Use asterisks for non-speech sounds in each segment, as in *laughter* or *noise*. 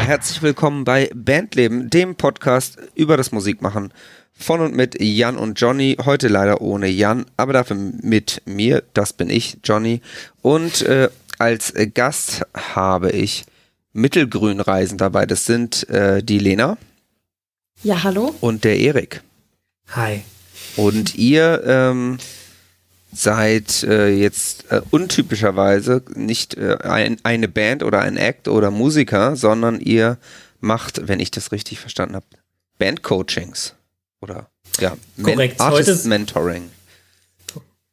herzlich willkommen bei Bandleben, dem Podcast über das Musikmachen von und mit Jan und Johnny. Heute leider ohne Jan, aber dafür mit mir. Das bin ich, Johnny. Und äh, als Gast habe ich Mittelgrünreisen dabei. Das sind äh, die Lena. Ja, hallo. Und der Erik. Hi. Und ihr ähm, seid äh, jetzt äh, untypischerweise nicht äh, ein, eine Band oder ein Act oder Musiker, sondern ihr macht, wenn ich das richtig verstanden habe, Bandcoachings oder ja, korrekt. Men Artist Mentoring.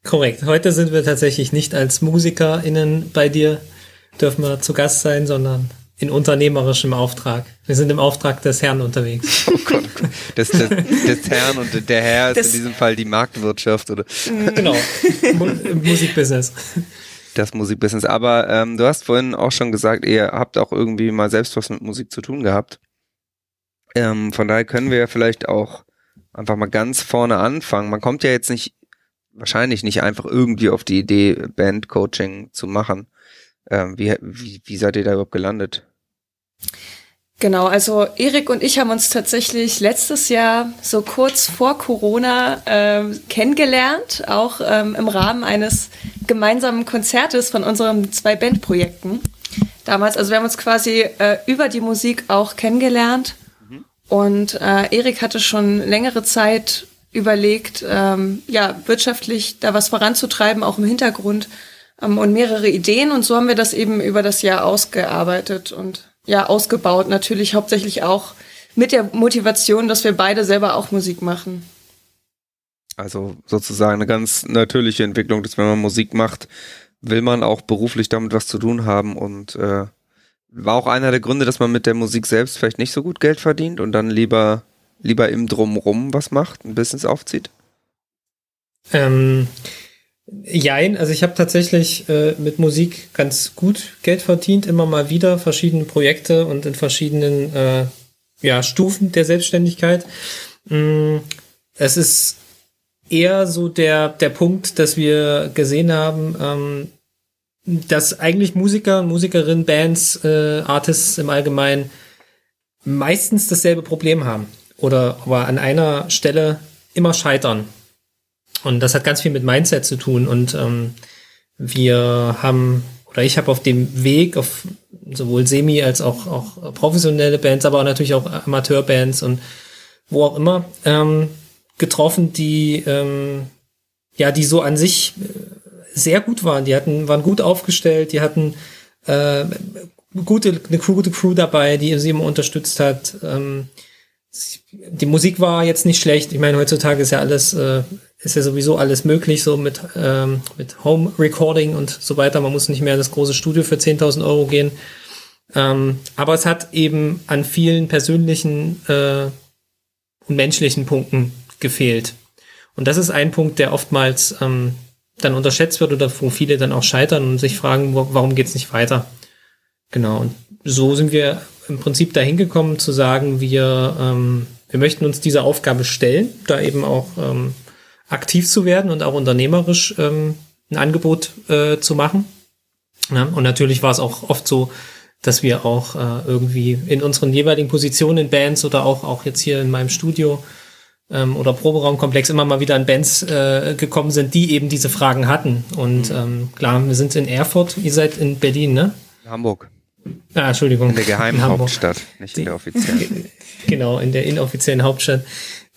Korrekt. Heute sind wir tatsächlich nicht als MusikerInnen bei dir, dürfen wir zu Gast sein, sondern in unternehmerischem Auftrag. Wir sind im Auftrag des Herrn unterwegs. *laughs* Oh Gott, des, des, des Herrn und der Herr ist das, in diesem Fall die Marktwirtschaft oder? Genau, Musikbusiness. Das Musikbusiness. Aber ähm, du hast vorhin auch schon gesagt, ihr habt auch irgendwie mal selbst was mit Musik zu tun gehabt. Ähm, von daher können wir ja vielleicht auch einfach mal ganz vorne anfangen. Man kommt ja jetzt nicht, wahrscheinlich nicht einfach irgendwie auf die Idee, Bandcoaching zu machen. Ähm, wie, wie, wie seid ihr da überhaupt gelandet? Genau, also Erik und ich haben uns tatsächlich letztes Jahr so kurz vor Corona ähm, kennengelernt, auch ähm, im Rahmen eines gemeinsamen Konzertes von unseren zwei Bandprojekten. Damals, also wir haben uns quasi äh, über die Musik auch kennengelernt mhm. und äh, Erik hatte schon längere Zeit überlegt, ähm, ja wirtschaftlich da was voranzutreiben, auch im Hintergrund und mehrere Ideen und so haben wir das eben über das Jahr ausgearbeitet und ja ausgebaut. Natürlich hauptsächlich auch mit der Motivation, dass wir beide selber auch Musik machen. Also sozusagen eine ganz natürliche Entwicklung, dass wenn man Musik macht, will man auch beruflich damit was zu tun haben und äh, war auch einer der Gründe, dass man mit der Musik selbst vielleicht nicht so gut Geld verdient und dann lieber lieber im Drumrum was macht, ein Business aufzieht? Ähm, Jein, also ich habe tatsächlich äh, mit Musik ganz gut Geld verdient, immer mal wieder verschiedene Projekte und in verschiedenen äh, ja, Stufen der Selbstständigkeit. Mm, es ist eher so der, der Punkt, dass wir gesehen haben, ähm, dass eigentlich Musiker Musikerinnen, Bands, äh, Artists im Allgemeinen meistens dasselbe Problem haben oder aber an einer Stelle immer scheitern. Und das hat ganz viel mit Mindset zu tun. Und ähm, wir haben, oder ich habe auf dem Weg, auf sowohl semi- als auch, auch professionelle Bands, aber auch natürlich auch Amateurbands und wo auch immer, ähm, getroffen, die ähm, ja, die so an sich äh, sehr gut waren. Die hatten, waren gut aufgestellt, die hatten äh, gute, eine gute Crew dabei, die sie immer unterstützt hat. Ähm, die Musik war jetzt nicht schlecht. Ich meine, heutzutage ist ja alles, äh, ist ja sowieso alles möglich, so mit, ähm, mit Home Recording und so weiter. Man muss nicht mehr in das große Studio für 10.000 Euro gehen. Ähm, aber es hat eben an vielen persönlichen äh, und menschlichen Punkten gefehlt. Und das ist ein Punkt, der oftmals ähm, dann unterschätzt wird oder wo viele dann auch scheitern und sich fragen, warum geht's nicht weiter? Genau. Und so sind wir im Prinzip dahin gekommen zu sagen, wir, ähm, wir möchten uns dieser Aufgabe stellen, da eben auch ähm, aktiv zu werden und auch unternehmerisch ähm, ein Angebot äh, zu machen. Ja, und natürlich war es auch oft so, dass wir auch äh, irgendwie in unseren jeweiligen Positionen in Bands oder auch, auch jetzt hier in meinem Studio ähm, oder Proberaumkomplex immer mal wieder an Bands äh, gekommen sind, die eben diese Fragen hatten. Und mhm. ähm, klar, wir sind in Erfurt, ihr seid in Berlin, ne? Hamburg. Ah, Entschuldigung. In der geheimen in Hauptstadt, nicht in der offiziellen. *laughs* Genau, in der inoffiziellen Hauptstadt.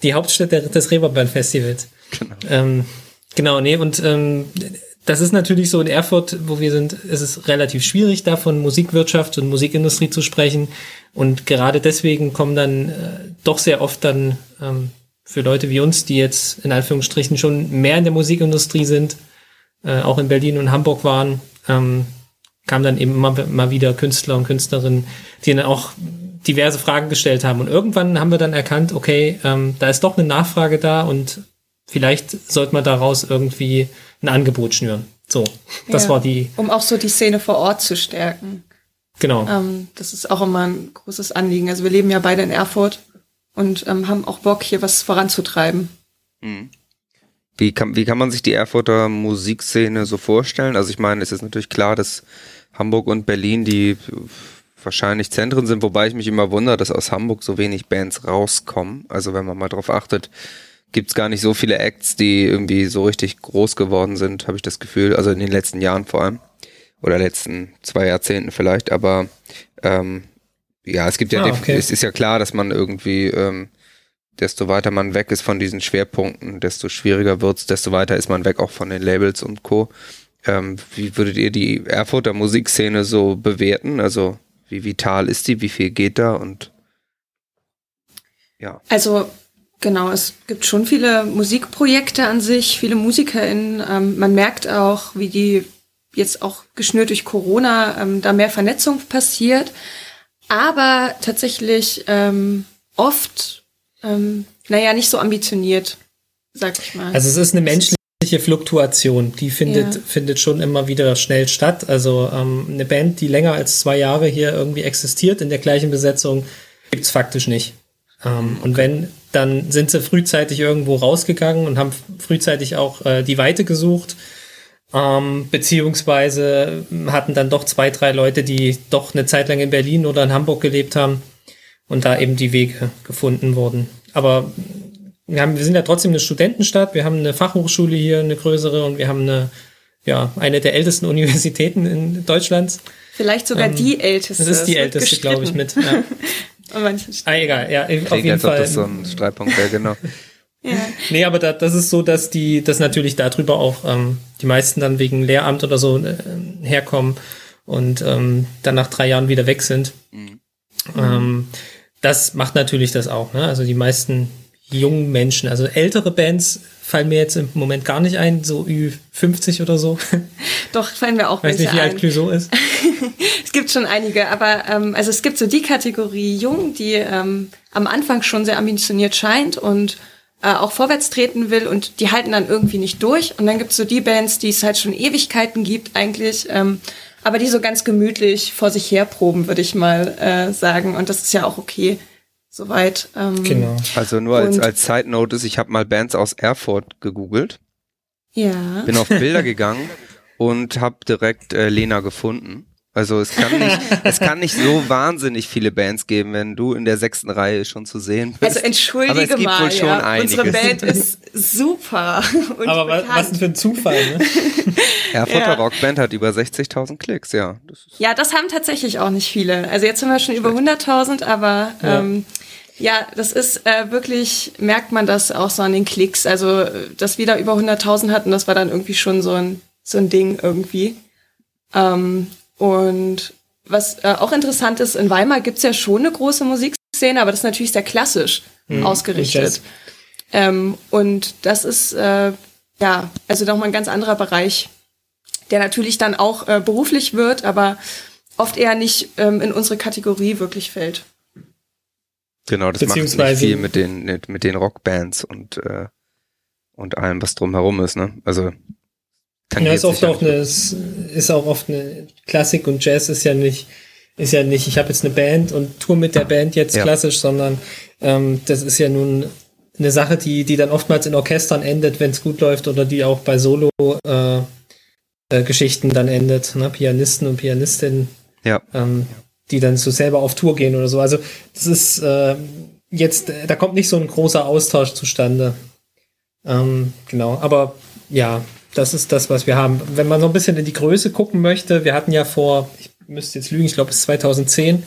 Die Hauptstadt des Reeperbahn Festivals. Genau. Ähm, genau, nee, und ähm, das ist natürlich so in Erfurt, wo wir sind, ist es relativ schwierig, da von Musikwirtschaft und Musikindustrie zu sprechen. Und gerade deswegen kommen dann äh, doch sehr oft dann ähm, für Leute wie uns, die jetzt in Anführungsstrichen schon mehr in der Musikindustrie sind, äh, auch in Berlin und Hamburg waren, ähm, kamen dann eben immer mal wieder Künstler und Künstlerinnen, die dann auch diverse Fragen gestellt haben. Und irgendwann haben wir dann erkannt, okay, ähm, da ist doch eine Nachfrage da und vielleicht sollte man daraus irgendwie ein Angebot schnüren. So, das ja, war die. Um auch so die Szene vor Ort zu stärken. Genau. Ähm, das ist auch immer ein großes Anliegen. Also wir leben ja beide in Erfurt und ähm, haben auch Bock, hier was voranzutreiben. Mhm. Wie kann, wie kann man sich die Erfurter Musikszene so vorstellen? Also ich meine, es ist natürlich klar, dass Hamburg und Berlin die wahrscheinlich Zentren sind, wobei ich mich immer wundere, dass aus Hamburg so wenig Bands rauskommen. Also wenn man mal drauf achtet, gibt's gar nicht so viele Acts, die irgendwie so richtig groß geworden sind, habe ich das Gefühl. Also in den letzten Jahren vor allem. Oder letzten zwei Jahrzehnten vielleicht. Aber ähm, ja, es gibt ja, Ah, okay. es ist ja klar, dass man irgendwie, ähm, desto weiter man weg ist von diesen Schwerpunkten, desto schwieriger wird's, desto weiter ist man weg auch von den Labels und Co. Ähm, wie würdet ihr die Erfurter Musikszene so bewerten? Also wie vital ist die? Wie viel geht da? Und ja. Also genau, es gibt schon viele Musikprojekte an sich, viele MusikerInnen. Ähm, man merkt auch, wie die jetzt auch geschnürt durch Corona ähm, da mehr Vernetzung passiert. Aber tatsächlich ähm, oft, ähm, naja, nicht so ambitioniert, sag ich mal. Also es ist eine menschliche Fluktuation, die findet, Ja. findet schon immer wieder schnell statt. Also ähm, eine Band, die länger als zwei Jahre hier irgendwie existiert, in der gleichen Besetzung, gibt's faktisch nicht. Ähm, und wenn, dann sind sie frühzeitig irgendwo rausgegangen und haben frühzeitig auch äh, die Weite gesucht. Ähm, beziehungsweise hatten dann doch zwei, drei Leute, die doch eine Zeit lang in Berlin oder in Hamburg gelebt haben und da eben die Wege gefunden wurden. Aber wir, haben, wir sind ja trotzdem eine Studentenstadt, wir haben eine Fachhochschule hier, eine größere und wir haben eine, ja, eine der ältesten *laughs* Universitäten in Deutschlands. Vielleicht sogar ähm, die älteste. Das ist die wird älteste, glaube ich, mit. Ja. *laughs* Ah, egal, ja, auf Klingt, jeden als ob Fall. das so ein Streitpunkt wäre, genau. *laughs* Ja. Nee, aber da, das ist so, dass die, dass natürlich darüber auch ähm, die meisten dann wegen Lehramt oder so äh, herkommen und ähm, dann nach drei Jahren wieder weg sind. Ähm, das macht natürlich das auch. Ne? Also die meisten jungen Menschen, also ältere Bands fallen mir jetzt im Moment gar nicht ein, so Ü50 oder so. *laughs* Doch, fallen mir auch Weiß welche nicht, wie alt. Clouseau ist. *laughs* Es gibt schon einige, aber ähm, also es gibt so die Kategorie Jung, die ähm, am Anfang schon sehr ambitioniert scheint und äh, auch vorwärts treten will und die halten dann irgendwie nicht durch. Und dann gibt es so die Bands, die es halt schon Ewigkeiten gibt eigentlich, ähm, aber die so ganz gemütlich vor sich her proben, würde ich mal äh, sagen. Und das ist ja auch okay, soweit. Ähm, Genau. Also nur als, als Side Notice, ich habe mal Bands aus Erfurt gegoogelt, Ja. bin auf Bilder *laughs* gegangen und habe direkt äh, Lena gefunden. Also es kann nicht, *laughs* es kann nicht so wahnsinnig viele Bands geben, wenn du in der sechsten Reihe schon zu sehen bist. Also entschuldige Aber es gibt mal, wohl schon ja. einiges. unsere Band ist *laughs* super. Und Aber was, bekannt. was denn für ein Zufall, ne? Erfurter *laughs* Ja. Rockband hat über 60.000 Klicks, ja. Das Ja, das haben tatsächlich auch nicht viele. Also jetzt haben wir schon über 100.000, aber Ja. ähm, ja, das ist äh, wirklich, merkt man das auch so an den Klicks. Also, dass wir da über 100.000 hatten, das war dann irgendwie schon so ein, so ein Ding irgendwie. Ähm, und was äh, auch interessant ist, in Weimar gibt's ja schon eine große Musikszene, aber das ist natürlich sehr klassisch Mhm. Ausgerichtet. Ähm, und das ist, äh, ja, also nochmal ein ganz anderer Bereich, der natürlich dann auch äh, beruflich wird, aber oft eher nicht ähm, in unsere Kategorie wirklich fällt. Genau, das macht nicht Beziehungsweise- viel mit den, mit, mit den Rockbands und, äh, und allem, was drumherum ist, ne? Also, Ja, tangiert ist oft ja auch eine, ist, auch oft eine Klassik und Jazz ist ja nicht, ist ja nicht, ich habe jetzt eine Band und tour mit der Band jetzt Ja. klassisch, sondern ähm, das ist ja nun eine Sache, die, die dann oftmals in Orchestern endet, wenn es gut läuft, oder die auch bei Solo-Geschichten äh, äh, dann endet, ne? Pianisten und Pianistinnen, Ja, ähm, die dann so selber auf Tour gehen oder so. Also das ist äh, jetzt, äh, da kommt nicht so ein großer Austausch zustande. Ähm, genau, aber ja, das ist das, was wir haben. Wenn man so ein bisschen in die Größe gucken möchte, wir hatten ja vor, ich müsste jetzt lügen, ich glaube bis 2010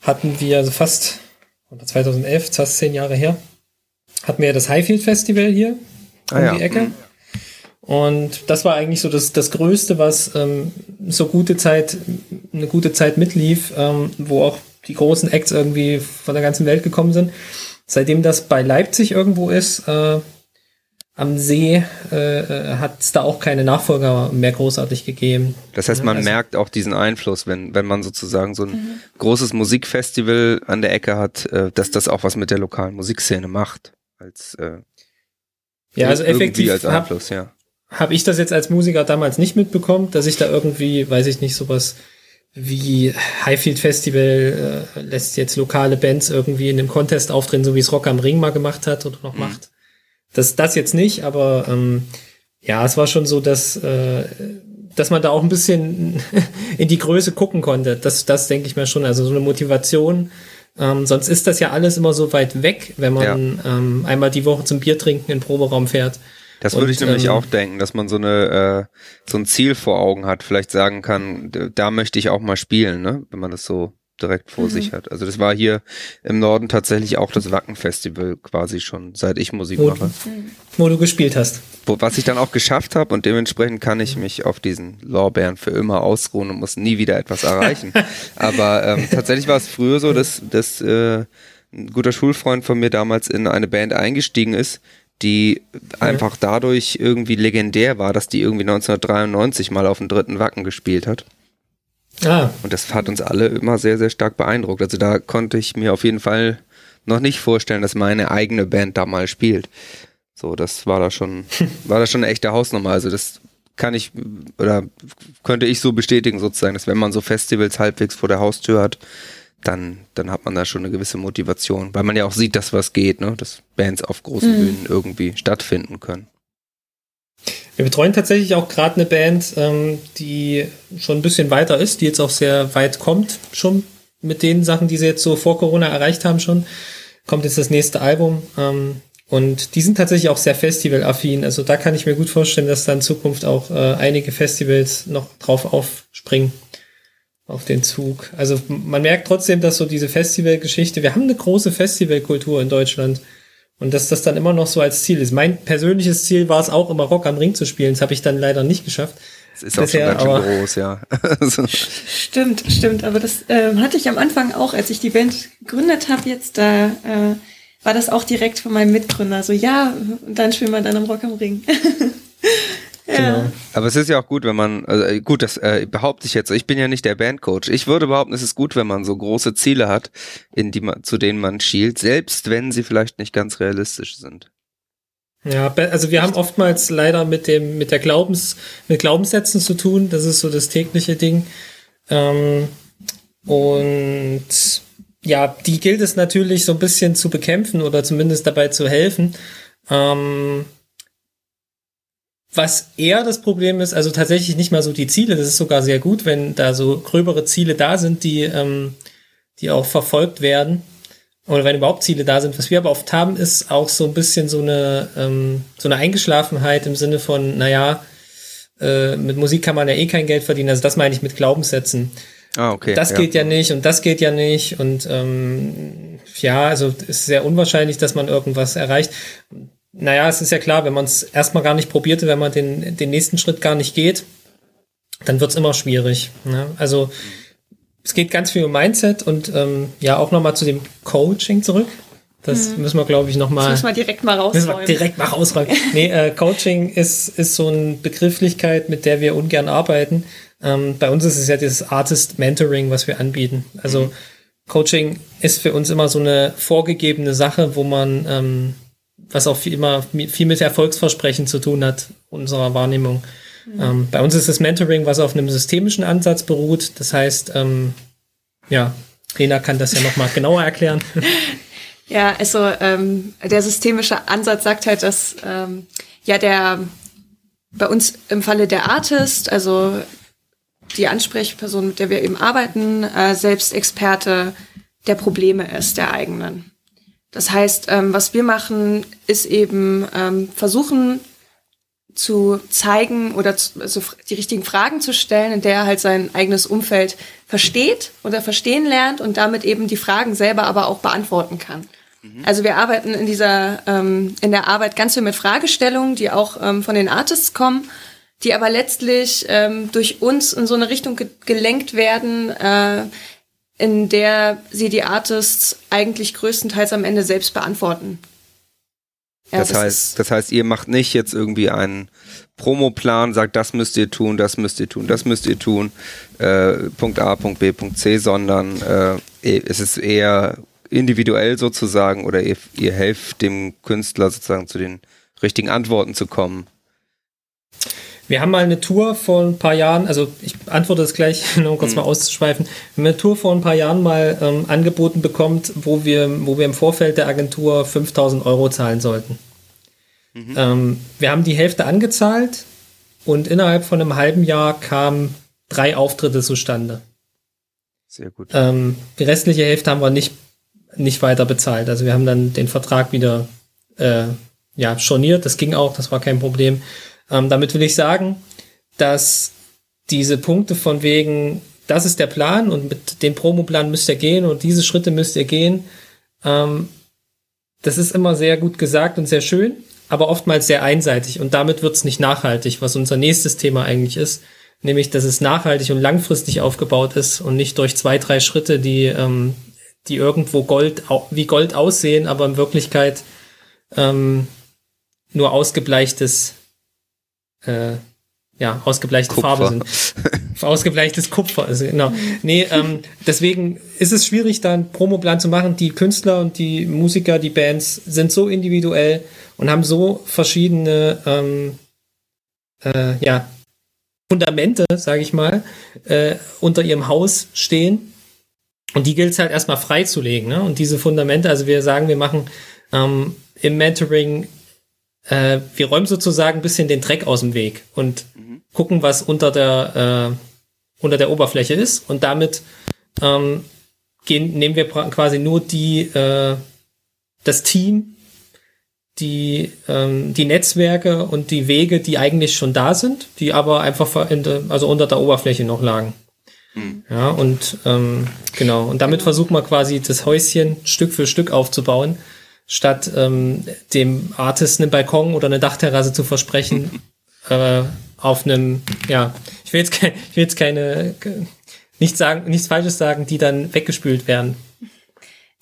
hatten wir also fast, oder 2011, fast zehn Jahre her, hatten wir ja das Highfield Festival hier Ah um ja, die Ecke. mhm. Und das war eigentlich so das, das Größte, was ähm, so gute Zeit, eine gute Zeit mitlief, ähm, wo auch die großen Acts irgendwie von der ganzen Welt gekommen sind. Seitdem das bei Leipzig irgendwo ist, äh, am See, äh, äh, hat es da auch keine Nachfolger mehr großartig gegeben. Das heißt, man Also- merkt auch diesen Einfluss, wenn, wenn man sozusagen so ein Mhm. großes Musikfestival an der Ecke hat, äh, dass das auch was mit der lokalen Musikszene macht. Als, äh, Ja, also irgendwie effektiv als habe Einfluss, ja. hab ich das jetzt als Musiker damals nicht mitbekommen, dass ich da irgendwie, weiß ich nicht, sowas wie Highfield Festival äh, lässt jetzt lokale Bands irgendwie in einem Contest auftreten, so wie es Rock am Ring mal gemacht hat oder noch macht. Das, das jetzt nicht, aber ähm, ja, es war schon so, dass äh, dass man da auch ein bisschen *laughs* in die Größe gucken konnte. Das, das denke ich mir schon. Also so eine Motivation. Ähm, sonst ist das ja alles immer so weit weg, wenn man ja. ähm, einmal die Woche zum Bier trinken in den Proberaum fährt. Das würde ich nämlich ähm, auch denken, dass man so eine äh, so ein Ziel vor Augen hat, vielleicht sagen kann, da möchte ich auch mal spielen, ne? Wenn man das so direkt vor mhm. sich hat. Also das war hier im Norden tatsächlich auch das Wacken-Festival quasi schon, seit ich Musik wo mache. wo du gespielt hast. Wo, was ich dann auch geschafft habe und dementsprechend kann ich mich auf diesen Lorbeeren für immer ausruhen und muss nie wieder etwas erreichen. *laughs* Aber ähm, tatsächlich war es früher so, dass, dass äh, ein guter Schulfreund von mir damals in eine Band eingestiegen ist, die einfach dadurch irgendwie legendär war, dass die irgendwie 1993 mal auf dem dritten Wacken gespielt hat. Ah. Und das hat uns alle immer sehr, sehr stark beeindruckt. Also da konnte ich mir auf jeden Fall noch nicht vorstellen, dass meine eigene Band da mal spielt. So, das war da schon, *laughs* war da schon eine echte Hausnummer. Also das kann ich oder könnte ich so bestätigen sozusagen, dass wenn man so Festivals halbwegs vor der Haustür hat, dann, dann hat man da schon eine gewisse Motivation, weil man ja auch sieht, dass was geht, ne? dass Bands auf großen mhm. Bühnen irgendwie stattfinden können. Wir betreuen tatsächlich auch gerade eine Band, ähm, die schon ein bisschen weiter ist, die jetzt auch sehr weit kommt, schon mit den Sachen, die sie jetzt so vor Corona erreicht haben schon. Kommt jetzt das nächste Album. Ähm, und die sind tatsächlich auch sehr festivalaffin. Also da kann ich mir gut vorstellen, dass da in Zukunft auch äh, einige Festivals noch drauf aufspringen auf den Zug. Also man merkt trotzdem, dass so diese Festivalgeschichte, wir haben eine große Festivalkultur in Deutschland. Und dass das dann immer noch so als Ziel ist. Mein persönliches Ziel war es auch immer Rock am Ring zu spielen. Das habe ich dann leider nicht geschafft. Das ist bisher, auch schon ganz schön groß, ja. *laughs* stimmt, stimmt. Aber das äh, hatte ich am Anfang auch, als ich die Band gegründet habe, jetzt da äh, war das auch direkt von meinem Mitgründer. So, ja, und dann spielen wir dann am Rock am Ring. *laughs* Genau. Aber es ist ja auch gut, wenn man, also äh, gut, das äh, behaupte ich jetzt, ich bin ja nicht der Bandcoach. Ich würde behaupten, es ist gut, wenn man so große Ziele hat, in die man, zu denen man schielt, selbst wenn sie vielleicht nicht ganz realistisch sind. Ja, also wir haben oftmals leider mit dem, mit der Glaubens, mit Glaubenssätzen zu tun. Das ist so das tägliche Ding. Ähm, und ja, die gilt es natürlich so ein bisschen zu bekämpfen oder zumindest dabei zu helfen. Ähm, was eher das Problem ist, also tatsächlich nicht mal so die Ziele, das ist sogar sehr gut, wenn da so gröbere Ziele da sind, die, ähm, die auch verfolgt werden. Oder wenn überhaupt Ziele da sind. Was wir aber oft haben, ist auch so ein bisschen so eine, ähm, so eine Eingeschlafenheit im Sinne von, naja, äh, mit Musik kann man ja eh kein Geld verdienen. Also das meine ich mit Glaubenssätzen. Ah, okay. Das ja. geht ja nicht und das geht ja nicht. Und ähm, ja, also es ist sehr unwahrscheinlich, dass man irgendwas erreicht. Naja, es ist ja klar, wenn man es erstmal gar nicht probierte, wenn man den, den nächsten Schritt gar nicht geht, dann wird's immer schwierig. Ne? Also es geht ganz viel um Mindset und ähm, ja, auch nochmal zu dem Coaching zurück. Das mhm. müssen wir, glaube ich, nochmal. Das müssen wir direkt mal rausräumen. direkt mal rausräumen. nee, äh, Coaching ist, ist so eine Begrifflichkeit, mit der wir ungern arbeiten. Ähm, bei uns ist es ja das Artist Mentoring, was wir anbieten. Also mhm. Coaching ist für uns immer so eine vorgegebene Sache, wo man ähm, was auch viel, immer viel mit Erfolgsversprechen zu tun hat, unserer Wahrnehmung. Mhm. Ähm, bei uns ist das Mentoring, was auf einem systemischen Ansatz beruht. Das heißt, ähm, ja, Rena kann das ja nochmal genauer erklären. *laughs* Ja, also ähm, der systemische Ansatz sagt halt, dass ähm, ja der bei uns im Falle der Artist, also die Ansprechperson, mit der wir eben arbeiten, äh, selbst Experte der Probleme ist, der eigenen. Das heißt, ähm, was wir machen, ist eben ähm, versuchen zu zeigen oder zu, also die richtigen Fragen zu stellen, in der er halt sein eigenes Umfeld versteht oder verstehen lernt und damit eben die Fragen selber aber auch beantworten kann. Mhm. Also wir arbeiten in dieser ähm, in der Arbeit ganz viel mit Fragestellungen, die auch ähm, von den Artists kommen, die aber letztlich ähm, durch uns in so eine Richtung ge gelenkt werden, äh, in der sie die Artists eigentlich größtenteils am Ende selbst beantworten. Ja, das, das, heißt, das heißt, ihr macht nicht jetzt irgendwie einen Promoplan, sagt, das müsst ihr tun, das müsst ihr tun, das müsst ihr tun, äh, Punkt A, Punkt B, Punkt C, sondern äh, es ist eher individuell sozusagen oder ihr, ihr helft dem Künstler sozusagen zu den richtigen Antworten zu kommen. Wir haben mal eine Tour vor ein paar Jahren, also ich antworte das gleich, *laughs* um kurz mhm. mal auszuschweifen. Wir haben eine Tour vor ein paar Jahren mal ähm, angeboten bekommen, wo wir, wo wir im Vorfeld der Agentur 5000 Euro zahlen sollten. Mhm. Ähm, wir haben die Hälfte angezahlt und innerhalb von einem halben Jahr kamen drei Auftritte zustande. Sehr gut. Ähm, die restliche Hälfte haben wir nicht, nicht weiter bezahlt. Also wir haben dann den Vertrag wieder äh, ja, storniert. Das ging auch, das war kein Problem. Ähm, damit will ich sagen, dass diese Punkte von wegen, das ist der Plan und mit dem Promoplan müsst ihr gehen und diese Schritte müsst ihr gehen, ähm, das ist immer sehr gut gesagt und sehr schön, aber oftmals sehr einseitig und damit wird es nicht nachhaltig, was unser nächstes Thema eigentlich ist, nämlich dass es nachhaltig und langfristig aufgebaut ist und nicht durch zwei, drei Schritte, die, ähm, die irgendwo Gold, wie Gold aussehen, aber in Wirklichkeit ähm, nur ausgebleichtes äh, ja, ausgebleichte Kupfer. Farbe sind. *laughs* Ausgebleichtes Kupfer, also genau. Nee, ähm, deswegen ist es schwierig, da einen Promoplan zu machen. Die Künstler und die Musiker, die Bands sind so individuell und haben so verschiedene ähm, äh, ja, Fundamente, sage ich mal, äh, unter ihrem Haus stehen. Und die gilt es halt erstmal freizulegen. Ne? Und diese Fundamente, also wir sagen, wir machen ähm, im Mentoring äh, wir räumen sozusagen ein bisschen den Dreck aus dem Weg und mhm. gucken, was unter der, äh, unter der Oberfläche ist. Und damit ähm, gehen, nehmen wir quasi nur die, äh, das Team, die, ähm, die Netzwerke und die Wege, die eigentlich schon da sind, die aber einfach der, also unter der Oberfläche noch lagen. Mhm. Ja, und ähm, genau. Und damit genau. versuchen wir quasi das Häuschen Stück für Stück aufzubauen statt ähm, dem Artist einen Balkon oder eine Dachterrasse zu versprechen, *laughs* äh, auf einem, ja, ich will jetzt, ke ich will jetzt keine, nichts sagen, nichts Falsches sagen, die dann weggespült werden.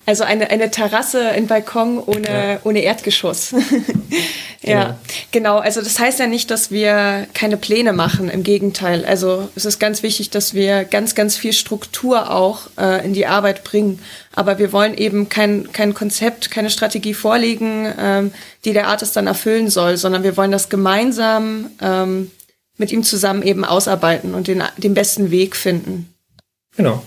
Also eine, eine Terrasse, ein Balkon ohne, ja. ohne Erdgeschoss. *laughs* ja, genau. genau. Also das heißt ja nicht, dass wir keine Pläne machen. Im Gegenteil. Also es ist ganz wichtig, dass wir ganz, ganz viel Struktur auch äh, in die Arbeit bringen. Aber wir wollen eben kein, kein Konzept, keine Strategie vorlegen, ähm, die der Artist dann erfüllen soll, sondern wir wollen das gemeinsam ähm, mit ihm zusammen eben ausarbeiten und den, den besten Weg finden. Genau.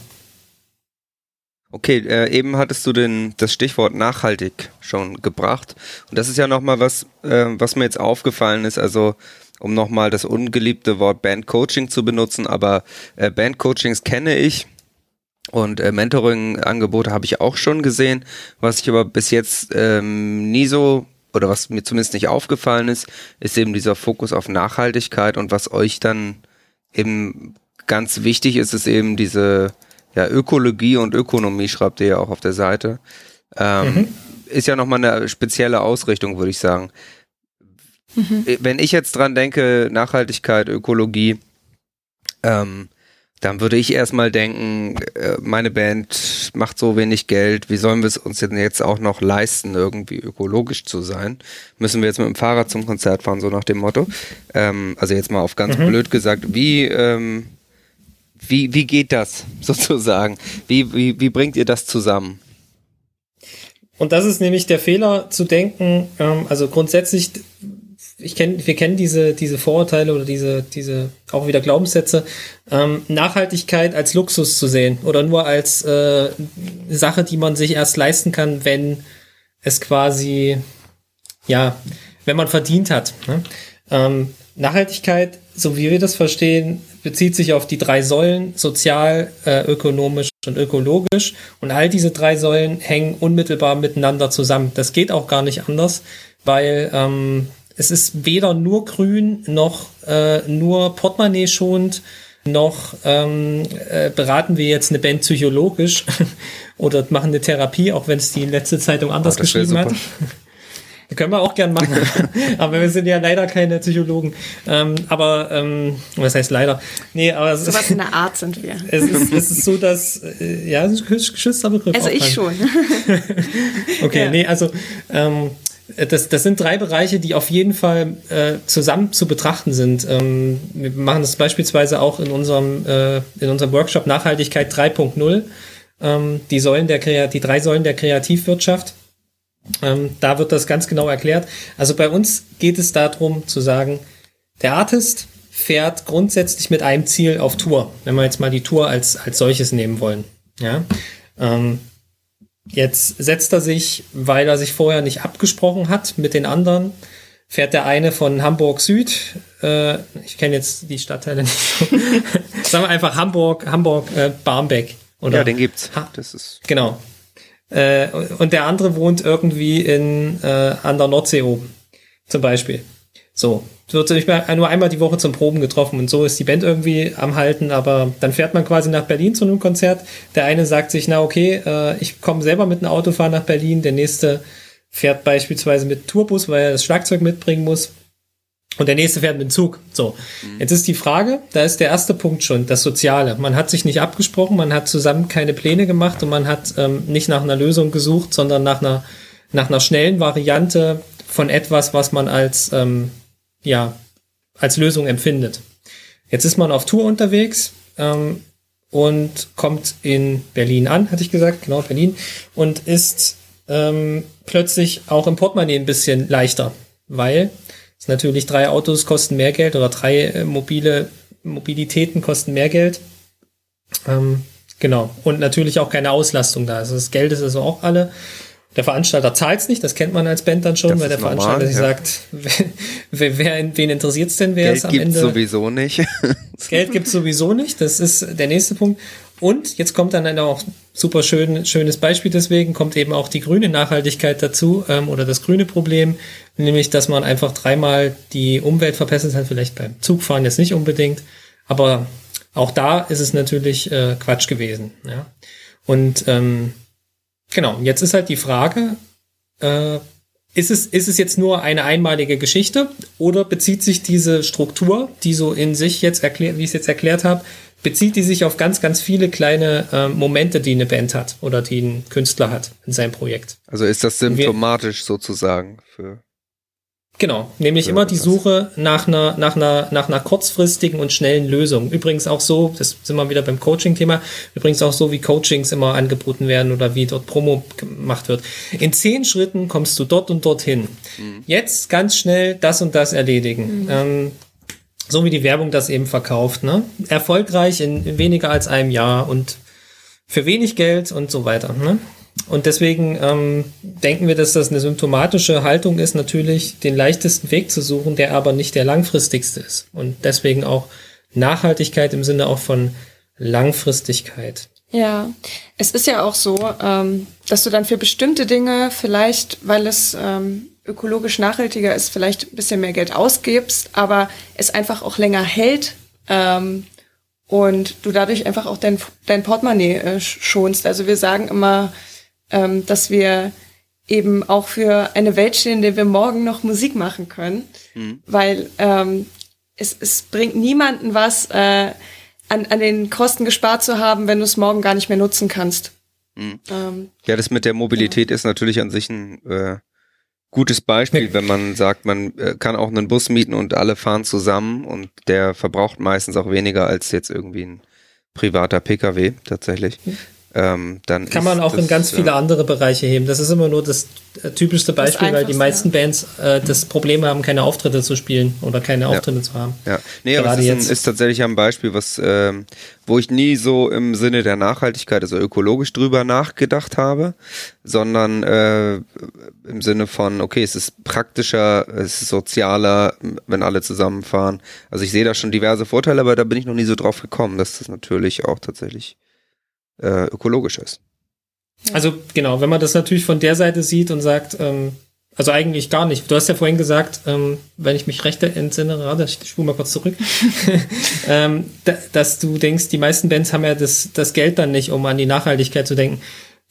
Okay, äh, eben hattest du den, das Stichwort nachhaltig schon gebracht. Und das ist ja nochmal was, äh, was mir jetzt aufgefallen ist. Also, um nochmal das ungeliebte Wort Bandcoaching zu benutzen, aber äh, Bandcoachings kenne ich und äh, Mentoring-Angebote habe ich auch schon gesehen. Was ich aber bis jetzt ähm, nie so oder was mir zumindest nicht aufgefallen ist, ist eben dieser Fokus auf Nachhaltigkeit und was euch dann eben ganz wichtig ist, ist eben diese ja, Ökologie und Ökonomie schreibt ihr ja auch auf der Seite. Ähm, mhm. Ist ja nochmal eine spezielle Ausrichtung, würde ich sagen. Mhm. Wenn ich jetzt dran denke, Nachhaltigkeit, Ökologie, ähm, dann würde ich erstmal denken, äh, meine Band macht so wenig Geld, wie sollen wir es uns denn jetzt auch noch leisten, irgendwie ökologisch zu sein? Müssen wir jetzt mit dem Fahrrad zum Konzert fahren, so nach dem Motto? Ähm, also jetzt mal auf ganz mhm. blöd gesagt, wie ähm, wie, wie geht das *laughs* sozusagen? Wie, wie, wie bringt ihr das zusammen? Und das ist nämlich der Fehler zu denken, ähm, also grundsätzlich, ich kenn, wir kennen diese, diese Vorurteile oder diese, diese auch wieder Glaubenssätze, ähm, Nachhaltigkeit als Luxus zu sehen oder nur als äh, Sache, die man sich erst leisten kann, wenn es quasi, ja, wenn man verdient hat. Ne? Ähm, Nachhaltigkeit, so wie wir das verstehen, bezieht sich auf die drei Säulen, sozial, äh, ökonomisch und ökologisch. Und all diese drei Säulen hängen unmittelbar miteinander zusammen. Das geht auch gar nicht anders, weil ähm, es ist weder nur grün noch äh, nur Portemonnaie schonend, noch ähm, äh, beraten wir jetzt eine Band psychologisch *laughs* oder machen eine Therapie, auch wenn es die letzte Zeitung anders oh, geschrieben hat. *laughs* Können wir auch gern machen. *laughs* aber wir sind ja leider keine Psychologen. Ähm, aber, ähm, was heißt leider? Nee, aber. So was in der Art sind wir. *laughs* Es ist, es ist so, dass, äh, ja, es ist ein geschützter Begriff. Also ich schon. *laughs* okay, ja. nee, also, ähm, das, das sind drei Bereiche, die auf jeden Fall äh, zusammen zu betrachten sind. Ähm, wir machen das beispielsweise auch in unserem, äh, in unserem Workshop Nachhaltigkeit 3.0. Ähm, die Säulen der die drei Säulen der Kreativwirtschaft ähm, da wird das ganz genau erklärt. Also bei uns geht es darum zu sagen, der Artist fährt grundsätzlich mit einem Ziel auf Tour, wenn wir jetzt mal die Tour als, als solches nehmen wollen. Ja? Ähm, jetzt setzt er sich, weil er sich vorher nicht abgesprochen hat mit den anderen, fährt der eine von Hamburg Süd, äh, ich kenne jetzt die Stadtteile nicht so, *laughs* sagen wir einfach Hamburg, Hamburg äh, Barmbek. Oder? Ja, den gibt's. Das ist genau. Äh, und der andere wohnt irgendwie in äh, an der Nordsee oben, zum Beispiel. So, wird nicht mehr nur einmal die Woche zum Proben getroffen und so ist die Band irgendwie am Halten, aber dann fährt man quasi nach Berlin zu einem Konzert. Der eine sagt sich, na okay, äh, ich komme selber mit einem Autofahren nach Berlin, der nächste fährt beispielsweise mit Tourbus, weil er das Schlagzeug mitbringen muss. Und der nächste fährt mit dem Zug. So. Mhm. Jetzt ist die Frage, da ist der erste Punkt schon, das Soziale. Man hat sich nicht abgesprochen, man hat zusammen keine Pläne gemacht und man hat ähm, nicht nach einer Lösung gesucht, sondern nach einer, nach einer schnellen Variante von etwas, was man als, ähm, ja, als Lösung empfindet. Jetzt ist man auf Tour unterwegs ähm, und kommt in Berlin an, hatte ich gesagt, genau, Berlin, und ist ähm, plötzlich auch im Portemonnaie ein bisschen leichter, weil es natürlich drei Autos kosten mehr Geld oder drei äh, mobile Mobilitäten kosten mehr Geld. Ähm, genau. Und natürlich auch keine Auslastung da. Also das Geld ist also auch alle. Der Veranstalter zahlt es nicht, das kennt man als Band dann schon, das weil der normal, Veranstalter ja. sagt, wer, wer, wen interessiert es denn, wer Geld es am Ende. sowieso nicht. Das Geld gibt sowieso nicht, das ist der nächste Punkt. Und jetzt kommt dann auch super schön, schönes Beispiel deswegen, kommt eben auch die grüne Nachhaltigkeit dazu ähm, oder das grüne Problem, nämlich dass man einfach dreimal die Umwelt verbessert hat, vielleicht beim Zugfahren jetzt nicht unbedingt, aber auch da ist es natürlich äh, Quatsch gewesen. Ja? Und ähm, genau, jetzt ist halt die Frage, äh, ist es, ist es jetzt nur eine einmalige Geschichte oder bezieht sich diese Struktur, die so in sich jetzt erklärt, wie ich es jetzt erklärt habe, bezieht die sich auf ganz, ganz viele kleine äh, Momente, die eine Band hat oder die ein Künstler hat in seinem Projekt. Also ist das symptomatisch Wir, sozusagen für. Genau, nämlich immer die Suche nach einer, nach einer, nach einer kurzfristigen und schnellen Lösung. Übrigens auch so, das sind wir wieder beim Coaching-Thema, übrigens auch so, wie Coachings immer angeboten werden oder wie dort Promo gemacht wird. In zehn Schritten kommst du dort und dorthin. Mhm. Jetzt ganz schnell das und das erledigen. Mhm. Ähm, so wie die Werbung das eben verkauft, ne? Erfolgreich in, weniger als einem Jahr und für wenig Geld und so weiter, ne? Und deswegen ähm, denken wir, dass das eine symptomatische Haltung ist, natürlich den leichtesten Weg zu suchen, der aber nicht der langfristigste ist. Und deswegen auch Nachhaltigkeit im Sinne auch von Langfristigkeit. Ja, es ist ja auch so, ähm, dass du dann für bestimmte Dinge vielleicht, weil es ähm, ökologisch nachhaltiger ist, vielleicht ein bisschen mehr Geld ausgibst, aber es einfach auch länger hält ähm, und du dadurch einfach auch dein, dein Portemonnaie äh, schonst. Also wir sagen immer, ähm, dass wir eben auch für eine Welt stehen, in der wir morgen noch Musik machen können, mhm. weil ähm, es, es bringt niemanden was, äh, an, an den Kosten gespart zu haben, wenn du es morgen gar nicht mehr nutzen kannst. Mhm. Ähm, ja, das mit der Mobilität ja. ist natürlich an sich ein äh, gutes Beispiel, wenn man sagt, man äh, kann auch einen Bus mieten und alle fahren zusammen und der verbraucht meistens auch weniger als jetzt irgendwie ein privater Pkw tatsächlich. Ähm, dann kann man auch das, in ganz viele ja. andere Bereiche heben. Das ist immer nur das äh, typischste Beispiel, weil die meisten Bands äh, das Problem haben, keine Auftritte zu spielen oder keine Auftritte ja. zu haben. Ja, nee, Gerade aber es ist, ein, ist, tatsächlich ein Beispiel, was, ähm, wo ich nie so im Sinne der Nachhaltigkeit, also ökologisch drüber nachgedacht habe, sondern äh, im Sinne von, okay, es ist praktischer, es ist sozialer, wenn alle zusammenfahren. Also ich sehe da schon diverse Vorteile, aber da bin ich noch nie so drauf gekommen, dass das natürlich auch tatsächlich äh, ökologisch ist. Also genau, wenn man das natürlich von der Seite sieht und sagt, ähm, also eigentlich gar nicht. Du hast ja vorhin gesagt, ähm, wenn ich mich recht entsinne, ich spule mal kurz zurück, *laughs* *laughs* ähm, da, dass du denkst, die meisten Bands haben ja das, das Geld dann nicht, um an die Nachhaltigkeit zu denken.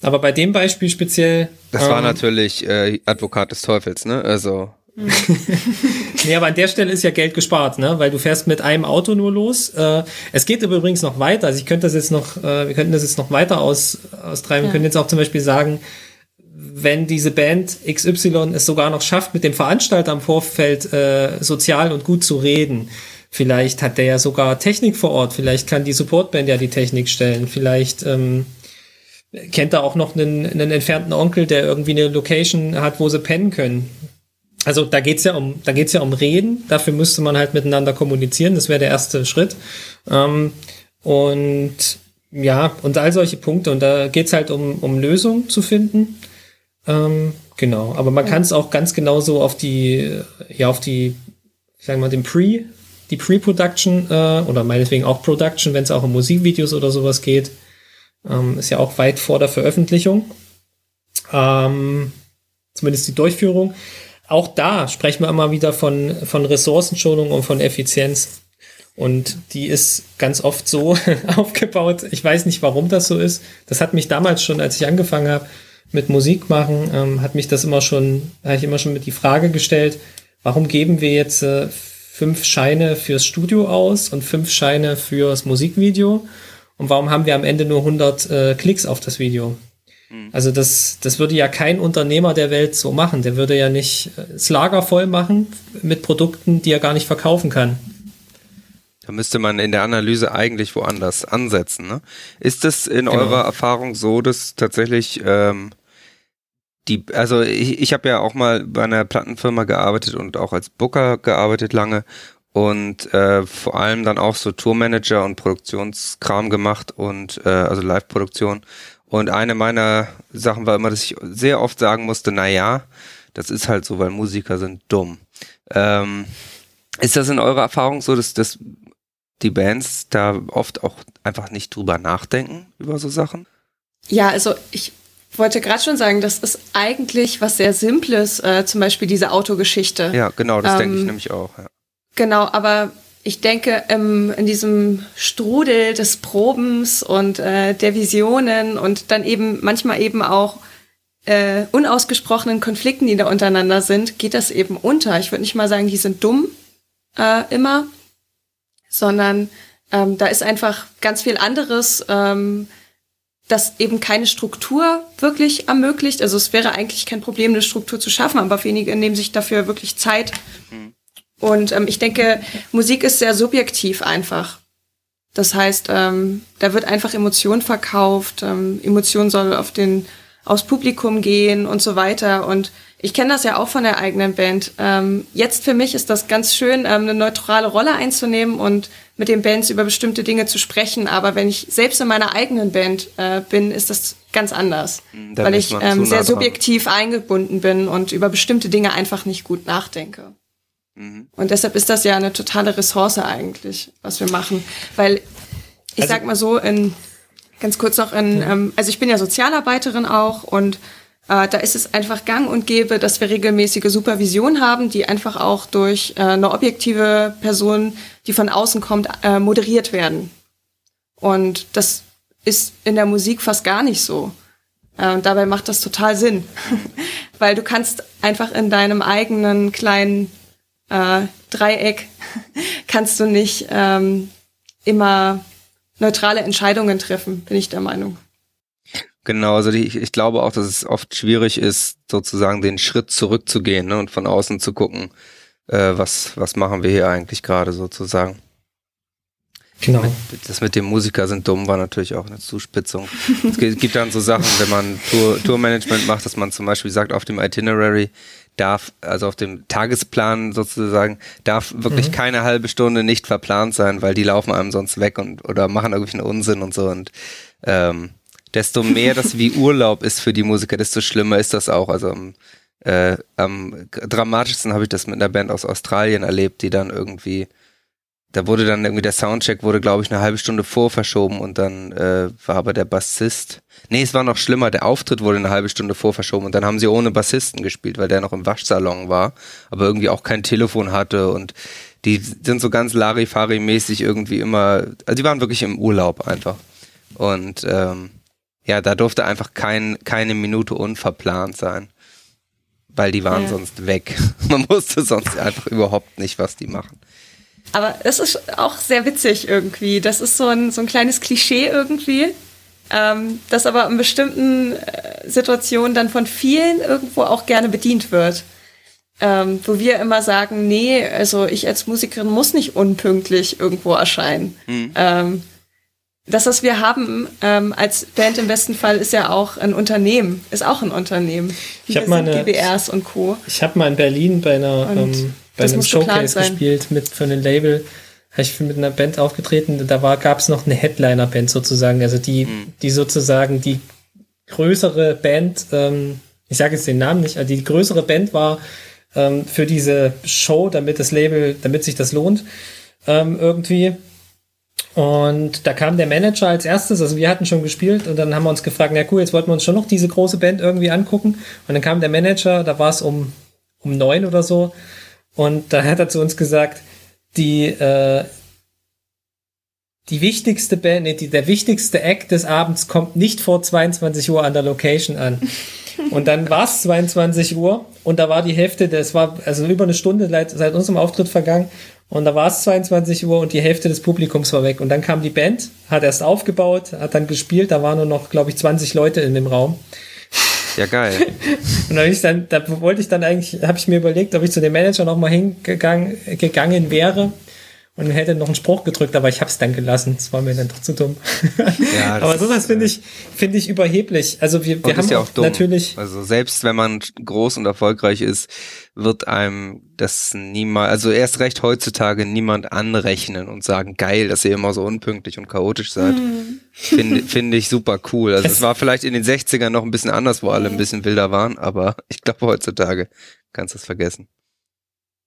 Aber bei dem Beispiel speziell. Das war ähm, natürlich äh, Advokat des Teufels, ne? Also Mhm. *laughs* nee, aber an der Stelle ist ja Geld gespart, ne? Weil du fährst mit einem Auto nur los. Äh, es geht übrigens noch weiter. Also ich könnte das jetzt noch, äh, wir könnten das jetzt noch weiter aus, austreiben. Ja. Wir können jetzt auch zum Beispiel sagen, wenn diese Band XY es sogar noch schafft, mit dem Veranstalter am Vorfeld äh, sozial und gut zu reden, vielleicht hat der ja sogar Technik vor Ort, vielleicht kann die Supportband ja die Technik stellen, vielleicht ähm, kennt er auch noch einen, einen entfernten Onkel, der irgendwie eine Location hat, wo sie pennen können also da geht's ja um, da geht's ja um Reden. Dafür müsste man halt miteinander kommunizieren. Das wäre der erste Schritt. Ähm, und ja, und all solche Punkte. Und da geht's halt um, um Lösungen zu finden. Ähm, Genau, aber man ja. kann es auch ganz genauso auf die, ja, auf die, sagen wir mal, den Pre, die Pre-Production äh, oder meinetwegen auch Production, wenn es auch um Musikvideos oder sowas geht. Ähm, ist ja auch weit vor der Veröffentlichung. Ähm, zumindest die Durchführung. Auch da sprechen wir immer wieder von, von Ressourcenschonung und von Effizienz. Und die ist ganz oft so *laughs* aufgebaut. Ich weiß nicht, warum das so ist. Das hat mich damals schon, als ich angefangen habe mit Musik machen, ähm, hat mich das immer schon, habe ich immer schon mit die Frage gestellt, warum geben wir jetzt äh, fünf Scheine fürs Studio aus und fünf Scheine fürs Musikvideo? Und warum haben wir am Ende nur 100 äh, Klicks auf das Video? Mhm. Also das, das würde ja kein Unternehmer der Welt so machen. Der würde ja nicht äh, das Lager voll machen mit Produkten, die er gar nicht verkaufen kann. Da müsste man in der Analyse eigentlich woanders ansetzen. Ne? Ist es in genau. eurer Erfahrung so, dass tatsächlich ähm, die, also ich, ich habe ja auch mal bei einer Plattenfirma gearbeitet und auch als Booker gearbeitet lange und äh, vor allem dann auch so Tourmanager und Produktionskram gemacht und äh, also Live-Produktion. Und eine meiner Sachen war immer, dass ich sehr oft sagen musste, na ja, das ist halt so, weil Musiker sind dumm. Ähm, ist das in eurer Erfahrung so, dass, dass die Bands da oft auch einfach nicht drüber nachdenken über so Sachen? Ja, also ich wollte gerade schon sagen, das ist eigentlich was sehr Simples, äh, zum Beispiel diese Autogeschichte. Ja, genau, das ähm, denke ich nämlich auch. Ja. Genau, aber ich denke, ähm, in diesem Strudel des Probens und äh, der Visionen und dann eben manchmal eben auch äh, unausgesprochenen Konflikten, die da untereinander sind, geht das eben unter. Ich würde nicht mal sagen, die sind dumm äh, immer, sondern ähm, da ist einfach ganz viel anderes, ähm, das eben keine Struktur wirklich ermöglicht. Also es wäre eigentlich kein Problem, eine Struktur zu schaffen, aber wenige nehmen sich dafür wirklich Zeit. Mhm. Und ähm, ich denke, Musik ist sehr subjektiv einfach. Das heißt, ähm, da wird einfach Emotion verkauft, ähm, Emotion soll auf den aufs Publikum gehen und so weiter. Und ich kenne das ja auch von der eigenen Band. Ähm, jetzt für mich ist das ganz schön, ähm, eine neutrale Rolle einzunehmen und mit den Bands über bestimmte Dinge zu sprechen. Aber wenn ich selbst in meiner eigenen Band äh, bin, ist das ganz anders, da weil ich ähm, sehr subjektiv eingebunden bin und über bestimmte Dinge einfach nicht gut nachdenke. Mhm. Und deshalb ist das ja eine totale Ressource eigentlich, was wir machen. Weil ich also, sag mal so, in ganz kurz noch in, ja. ähm, also ich bin ja Sozialarbeiterin auch und äh, da ist es einfach gang und gäbe, dass wir regelmäßige Supervision haben, die einfach auch durch äh, eine objektive Person, die von außen kommt, äh, moderiert werden. Und das ist in der Musik fast gar nicht so. Äh, und dabei macht das total Sinn, *laughs* weil du kannst einfach in deinem eigenen kleinen äh, Dreieck *laughs* kannst du nicht ähm, immer neutrale Entscheidungen treffen, bin ich der Meinung. Genau, also die, ich glaube auch, dass es oft schwierig ist, sozusagen den Schritt zurückzugehen ne, und von außen zu gucken, äh, was, was machen wir hier eigentlich gerade sozusagen. Genau. Das mit dem Musiker sind dumm war natürlich auch eine Zuspitzung. es gibt dann so Sachen, wenn man Tour, Tourmanagement macht, dass man zum Beispiel sagt, auf dem Itinerary darf, also auf dem Tagesplan sozusagen, darf wirklich mhm. keine halbe Stunde nicht verplant sein, weil die laufen einem sonst weg und oder machen irgendwelchen Unsinn und so. Und ähm, desto mehr das *laughs* wie Urlaub ist für die Musiker, desto schlimmer ist das auch. Also äh, am dramatischsten habe ich das mit einer Band aus Australien erlebt, die dann irgendwie da wurde dann irgendwie der Soundcheck wurde, glaube ich, eine halbe Stunde vor verschoben und dann äh, war aber der Bassist. Nee, es war noch schlimmer, der Auftritt wurde eine halbe Stunde vor verschoben und dann haben sie ohne Bassisten gespielt, weil der noch im Waschsalon war, aber irgendwie auch kein Telefon hatte und die sind so ganz Larifari-mäßig irgendwie immer, also die waren wirklich im Urlaub einfach. Und ähm, ja, da durfte einfach kein, keine Minute unverplant sein. Weil die waren ja. sonst weg. *laughs* Man wusste sonst einfach überhaupt nicht, was die machen. Aber es ist auch sehr witzig irgendwie. Das ist so ein, so ein kleines Klischee irgendwie, ähm, das aber in bestimmten äh, Situationen dann von vielen irgendwo auch gerne bedient wird. Ähm, wo wir immer sagen, nee, also ich als Musikerin muss nicht unpünktlich irgendwo erscheinen. Mhm. Ähm, das, was wir haben ähm, als Band im besten Fall, ist ja auch ein Unternehmen, ist auch ein Unternehmen. Ich habe meine GBRs und Co. Ich habe mal in Berlin bei einer ähm, bei einem Showcase gespielt mit für ein Label. Habe ich mit einer Band aufgetreten. Da war gab es noch eine Headliner-Band sozusagen, also die mhm. die sozusagen die größere Band ähm, ich sage jetzt den Namen nicht, also die größere Band war ähm, für diese Show, damit das Label, damit sich das lohnt, ähm, irgendwie. Und da kam der Manager als erstes, also wir hatten schon gespielt und dann haben wir uns gefragt, na cool, jetzt wollten wir uns schon noch diese große Band irgendwie angucken. Und dann kam der Manager, da war es um, um neun oder so. Und da hat er zu uns gesagt, die, äh, die wichtigste Band, nee, die, der wichtigste Act des Abends kommt nicht vor 22 Uhr an der Location an. *laughs* Und dann war es 22 Uhr und da war die Hälfte, das war also über eine Stunde seit, seit unserem Auftritt vergangen und da war es 22 Uhr und die Hälfte des Publikums war weg. Und dann kam die Band, hat erst aufgebaut, hat dann gespielt, da waren nur noch, glaube ich, 20 Leute in dem Raum. Ja, geil. *laughs* und da, ich dann, da wollte ich dann eigentlich, habe ich mir überlegt, ob ich zu dem Manager noch mal hingegangen gegangen wäre und hätte noch einen Spruch gedrückt, aber ich habe es dann gelassen. Das war mir dann doch zu dumm. Ja, *laughs* aber sowas finde ich finde ich überheblich. Also wir, wir haben ja auch dumm. natürlich also selbst wenn man groß und erfolgreich ist, wird einem das niemals, also erst recht heutzutage niemand anrechnen und sagen, geil, dass ihr immer so unpünktlich und chaotisch seid. Mhm. Finde *laughs* find ich super cool. Also es, war vielleicht in den 60ern noch ein bisschen anders, wo alle ein bisschen wilder waren, aber *laughs* ich glaube heutzutage kannst du es vergessen.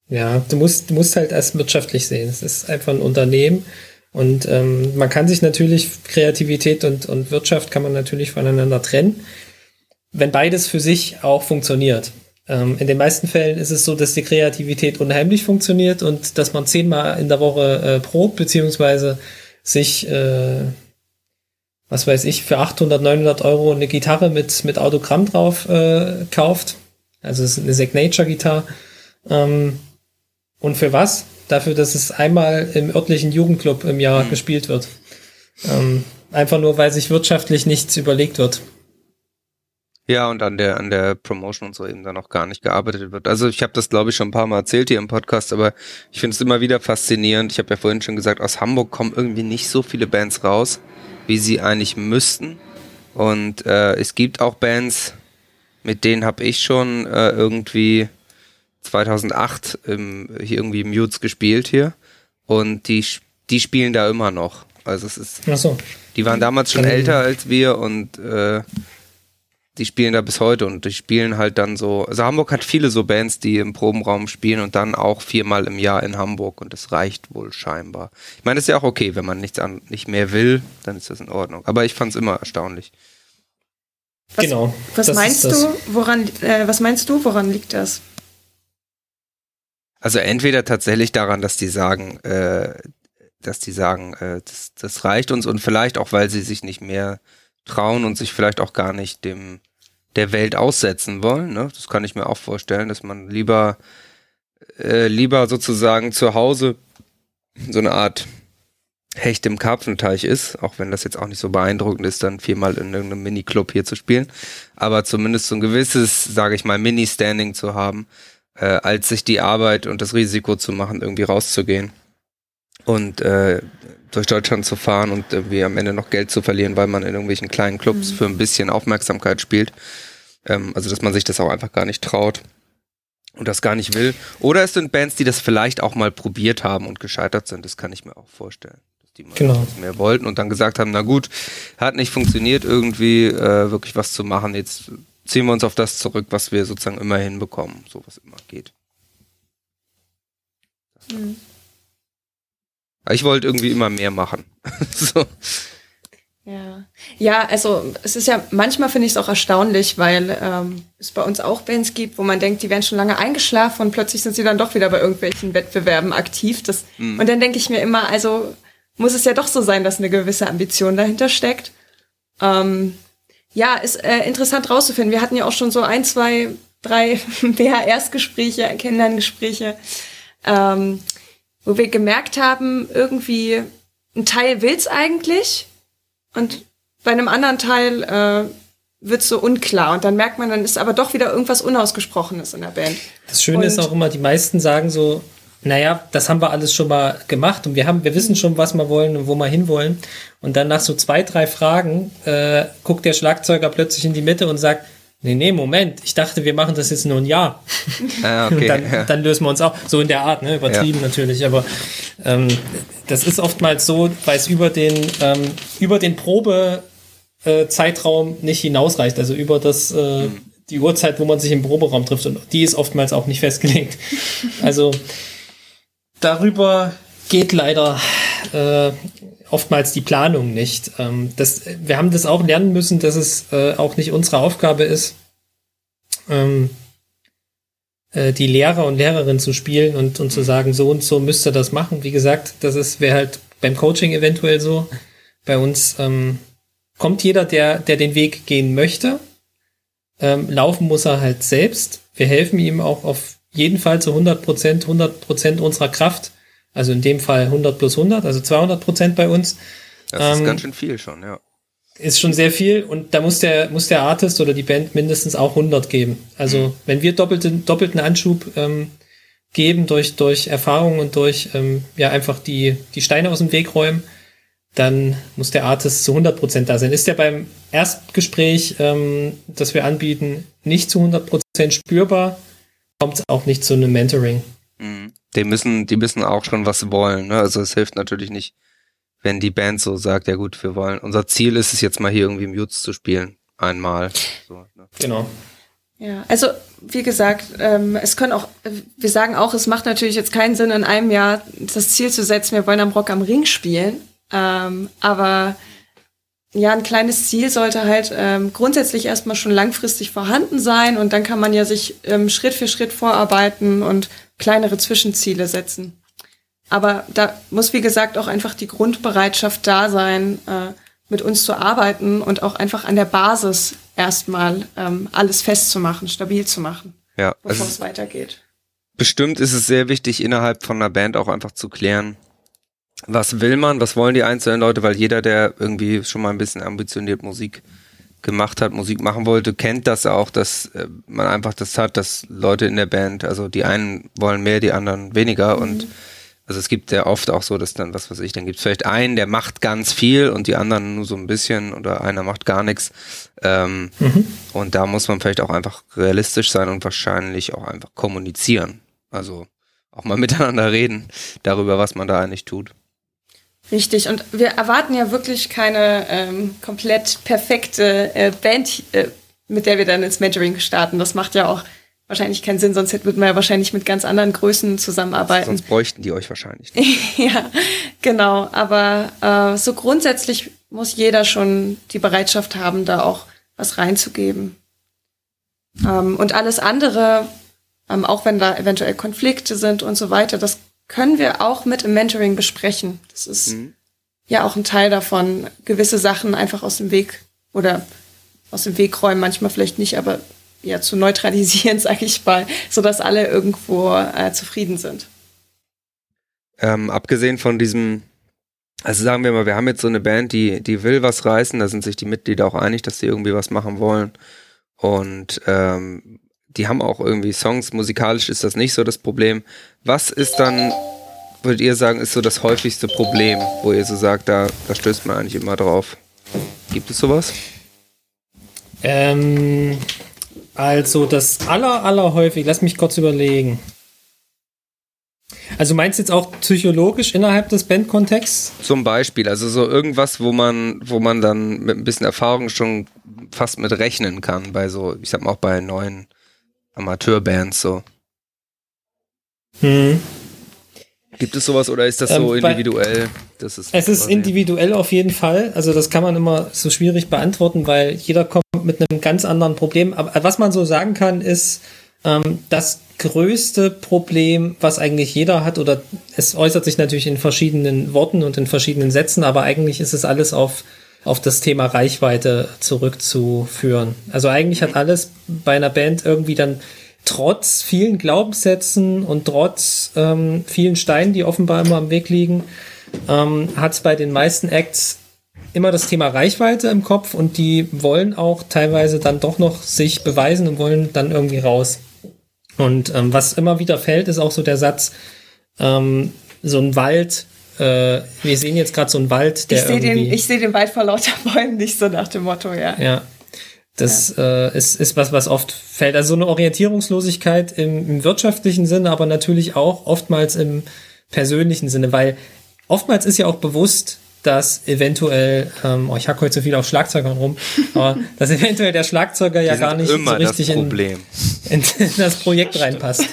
Ja, du musst, du musst halt als wirtschaftlich sehen. Es ist einfach ein Unternehmen. Und ähm, man kann sich natürlich, Kreativität und, und Wirtschaft kann man natürlich voneinander trennen, wenn beides für sich auch funktioniert. Ähm, in den meisten Fällen ist es so, dass die Kreativität unheimlich funktioniert und dass man zehnmal in der Woche äh, probt, beziehungsweise sich, äh, was weiß ich, für 800, 900 Euro eine Gitarre mit, mit Autogramm drauf äh, kauft. Also es ist eine Signature-Gitarre. Ähm, und für was? Dafür, dass es einmal im örtlichen Jugendclub im Jahr mhm. gespielt wird. Ähm, einfach nur, weil sich wirtschaftlich nichts überlegt wird. Ja, und an der an der Promotion und so eben dann auch gar nicht gearbeitet wird. Also ich habe das, glaube ich, schon ein paar Mal erzählt hier im Podcast, aber ich finde es immer wieder faszinierend. Ich habe ja vorhin schon gesagt, aus Hamburg kommen irgendwie nicht so viele Bands raus, wie sie eigentlich müssten. Und äh, es gibt auch Bands, mit denen habe ich schon äh, irgendwie 2008 im, hier irgendwie Mutes gespielt hier und die, die spielen da immer noch. Also es ist, Ach so. die waren damals schon älter als wir und äh, die spielen da bis heute und die spielen halt dann so. Also Hamburg hat viele so Bands, die im Probenraum spielen und dann auch viermal im Jahr in Hamburg und das reicht wohl scheinbar. Ich meine, das ist ja auch okay, wenn man nichts an, nicht mehr will, dann ist das in Ordnung. Aber ich fand es immer erstaunlich. Was, genau. Was meinst du, woran, äh, was meinst du, woran liegt das? Also entweder tatsächlich daran, dass die sagen, äh, dass die sagen, äh, das, das reicht uns und vielleicht auch, weil sie sich nicht mehr trauen und sich vielleicht auch gar nicht dem der Welt aussetzen wollen. Ne? Das kann ich mir auch vorstellen, dass man lieber äh, lieber sozusagen zu Hause so eine Art Hecht im Karpfenteich ist, auch wenn das jetzt auch nicht so beeindruckend ist, dann viermal in irgendeinem Mini-Club hier zu spielen, aber zumindest so ein gewisses, sage ich mal, Mini-Standing zu haben, äh, als sich die Arbeit und das Risiko zu machen, irgendwie rauszugehen und äh, durch Deutschland zu fahren und irgendwie am Ende noch Geld zu verlieren, weil man in irgendwelchen kleinen Clubs mhm. für ein bisschen Aufmerksamkeit spielt. Ähm, also dass man sich das auch einfach gar nicht traut und das gar nicht will. Oder es sind Bands, die das vielleicht auch mal probiert haben und gescheitert sind. Das kann ich mir auch vorstellen. Dass die mal genau. mehr wollten und dann gesagt haben, na gut, hat nicht funktioniert, irgendwie äh, wirklich was zu machen. Jetzt ziehen wir uns auf das zurück, was wir sozusagen immer hinbekommen, so was immer geht. Mhm. Ich wollte irgendwie immer mehr machen. *laughs* so. Ja. ja, also es ist ja, manchmal finde ich es auch erstaunlich, weil ähm, es bei uns auch Bands gibt, wo man denkt, die wären schon lange eingeschlafen und plötzlich sind sie dann doch wieder bei irgendwelchen Wettbewerben aktiv. Das, mhm. Und dann denke ich mir immer, also muss es ja doch so sein, dass eine gewisse Ambition dahinter steckt. Ähm, ja, ist äh, interessant rauszufinden. Wir hatten ja auch schon so ein, zwei, drei *laughs* BHRs-Gespräche, Kennenlerngespräche, ähm, wo wir gemerkt haben, irgendwie ein Teil will's eigentlich und bei einem anderen Teil äh, wird's so unklar und dann merkt man, dann ist aber doch wieder irgendwas Unausgesprochenes in der Band. Das Schöne und ist auch immer, die meisten sagen so, naja, das haben wir alles schon mal gemacht und wir haben, wir wissen schon, was wir wollen und wo wir hinwollen. Und dann nach so zwei, drei Fragen äh, guckt der Schlagzeuger plötzlich in die Mitte und sagt, nee, nee, Moment, ich dachte, wir machen das jetzt nur ein Jahr. Ah, okay, dann, ja. dann, lösen wir uns auch. So in der Art, ne? Übertrieben ja. natürlich, aber ähm, das ist oftmals so, weil es über den, ähm, über den Probezeitraum nicht hinausreicht, also über das äh, mhm die Uhrzeit, wo man sich im Proberaum trifft und die ist oftmals auch nicht festgelegt. Also darüber geht leider äh, oftmals die Planung nicht. Ähm, das, wir haben das auch lernen müssen, dass es äh, auch nicht unsere Aufgabe ist, ähm, äh, die Lehrer und Lehrerinnen zu spielen und, und zu sagen, so und so müsste das machen. Wie gesagt, das ist wäre halt beim Coaching eventuell so. Bei uns ähm, kommt jeder, der, der den Weg gehen möchte. Ähm, laufen muss er halt selbst. Wir helfen ihm auch auf jeden Fall zu 100 Prozent, 100 Prozent unserer Kraft. Also in dem Fall 100 plus 100, also 200 Prozent bei uns. Das ist ähm, ganz schön viel schon, ja. Ist schon sehr viel und da muss der, muss der Artist oder die Band mindestens auch 100 geben. Also mhm. wenn wir doppelten, doppelten Anschub ähm, geben durch, durch Erfahrung und durch ähm, ja einfach die, die Steine aus dem Weg räumen, dann muss der Artist zu 100% da sein. Ist der beim Erstgespräch, ähm, das wir anbieten, nicht zu 100% spürbar, kommt es auch nicht zu einem Mentoring. Mhm. Die müssen, die müssen auch schon was wollen. Ne? Also es hilft natürlich nicht, wenn die Band so sagt, ja gut, wir wollen, unser Ziel ist es jetzt mal hier irgendwie im Jutz zu spielen. Einmal. So, ne? Genau. Ja, also wie gesagt, ähm, es können auch, wir sagen auch, es macht natürlich jetzt keinen Sinn, in einem Jahr das Ziel zu setzen, wir wollen am Rock am Ring spielen. Ähm, aber ja, ein kleines Ziel sollte halt ähm, grundsätzlich erstmal schon langfristig vorhanden sein und dann kann man ja sich ähm, Schritt für Schritt vorarbeiten und kleinere Zwischenziele setzen. Aber da muss, wie gesagt, auch einfach die Grundbereitschaft da sein, äh, mit uns zu arbeiten und auch einfach an der Basis erstmal ähm, alles festzumachen, stabil zu machen, ja, bevor also es weitergeht. Bestimmt ist es sehr wichtig, innerhalb von einer Band auch einfach zu klären, was will man, was wollen die einzelnen Leute, weil jeder, der irgendwie schon mal ein bisschen ambitioniert Musik gemacht hat, Musik machen wollte, kennt das auch, dass äh, man einfach das hat, dass Leute in der Band, also die einen wollen mehr, die anderen weniger mhm. und also es gibt ja oft auch so, dass dann, was weiß ich, dann gibt es vielleicht einen, der macht ganz viel und die anderen nur so ein bisschen oder einer macht gar nichts. Ähm, mhm. Und da muss man vielleicht auch einfach realistisch sein und wahrscheinlich auch einfach kommunizieren. Also auch mal *laughs* miteinander reden darüber, was man da eigentlich tut. Richtig, und wir erwarten ja wirklich keine ähm, komplett perfekte äh, Band, äh, mit der wir dann ins Mentoring starten. Das macht ja auch wahrscheinlich keinen Sinn, sonst würden wir ja wahrscheinlich mit ganz anderen Größen zusammenarbeiten. Sonst bräuchten die euch wahrscheinlich. *laughs* ja, genau. Aber äh, so grundsätzlich muss jeder schon die Bereitschaft haben, da auch was reinzugeben. Ähm, und alles andere, ähm, auch wenn da eventuell Konflikte sind und so weiter, das können wir auch mit im Mentoring besprechen. Das ist mhm. ja auch ein Teil davon, gewisse Sachen einfach aus dem Weg oder aus dem Weg räumen, manchmal vielleicht nicht, aber ja zu neutralisieren, *laughs* sage ich mal, sodass alle irgendwo äh, zufrieden sind. Ähm, abgesehen von diesem, also sagen wir mal, wir haben jetzt so eine Band, die, die will was reißen, da sind sich die Mitglieder auch einig, dass sie irgendwie was machen wollen. Und ähm, die haben auch irgendwie Songs, musikalisch ist das nicht so das Problem. Was ist dann, würdet ihr sagen, ist so das häufigste Problem, wo ihr so sagt, da, da stößt man eigentlich immer drauf? Gibt es sowas? Ähm, also das aller, aller häufig, lass mich kurz überlegen. Also meinst du jetzt auch psychologisch innerhalb des Bandkontexts? Zum Beispiel, also so irgendwas, wo man, wo man dann mit ein bisschen Erfahrung schon fast mit rechnen kann, bei so, ich sag mal auch bei neuen Amateurbands so. Hm. Gibt es sowas oder ist das so ähm, individuell? Das ist es ist individuell auf jeden Fall. Also das kann man immer so schwierig beantworten, weil jeder kommt mit einem ganz anderen Problem. Aber was man so sagen kann, ist, ähm, das größte Problem, was eigentlich jeder hat, oder es äußert sich natürlich in verschiedenen Worten und in verschiedenen Sätzen, aber eigentlich ist es alles auf auf das Thema Reichweite zurückzuführen. Also eigentlich hat alles bei einer Band irgendwie dann trotz vielen Glaubenssätzen und trotz ähm, vielen Steinen, die offenbar immer am Weg liegen, ähm, hat es bei den meisten Acts immer das Thema Reichweite im Kopf und die wollen auch teilweise dann doch noch sich beweisen und wollen dann irgendwie raus. Und ähm, was immer wieder fällt, ist auch so der Satz, ähm, so ein Wald äh, wir sehen jetzt gerade so einen Wald, der. Ich sehe den, seh den Wald vor lauter *laughs* Bäumen nicht so nach dem Motto, ja. Ja. Das ja. Äh, ist, ist was, was oft fällt. Also so eine Orientierungslosigkeit im, im wirtschaftlichen Sinne, aber natürlich auch oftmals im persönlichen Sinne, weil oftmals ist ja auch bewusst, dass eventuell, ähm, oh, ich hacke heute so viel auf Schlagzeugern rum, *laughs* aber dass eventuell der Schlagzeuger ja gar nicht so richtig in, *laughs* in, das Projekt reinpasst.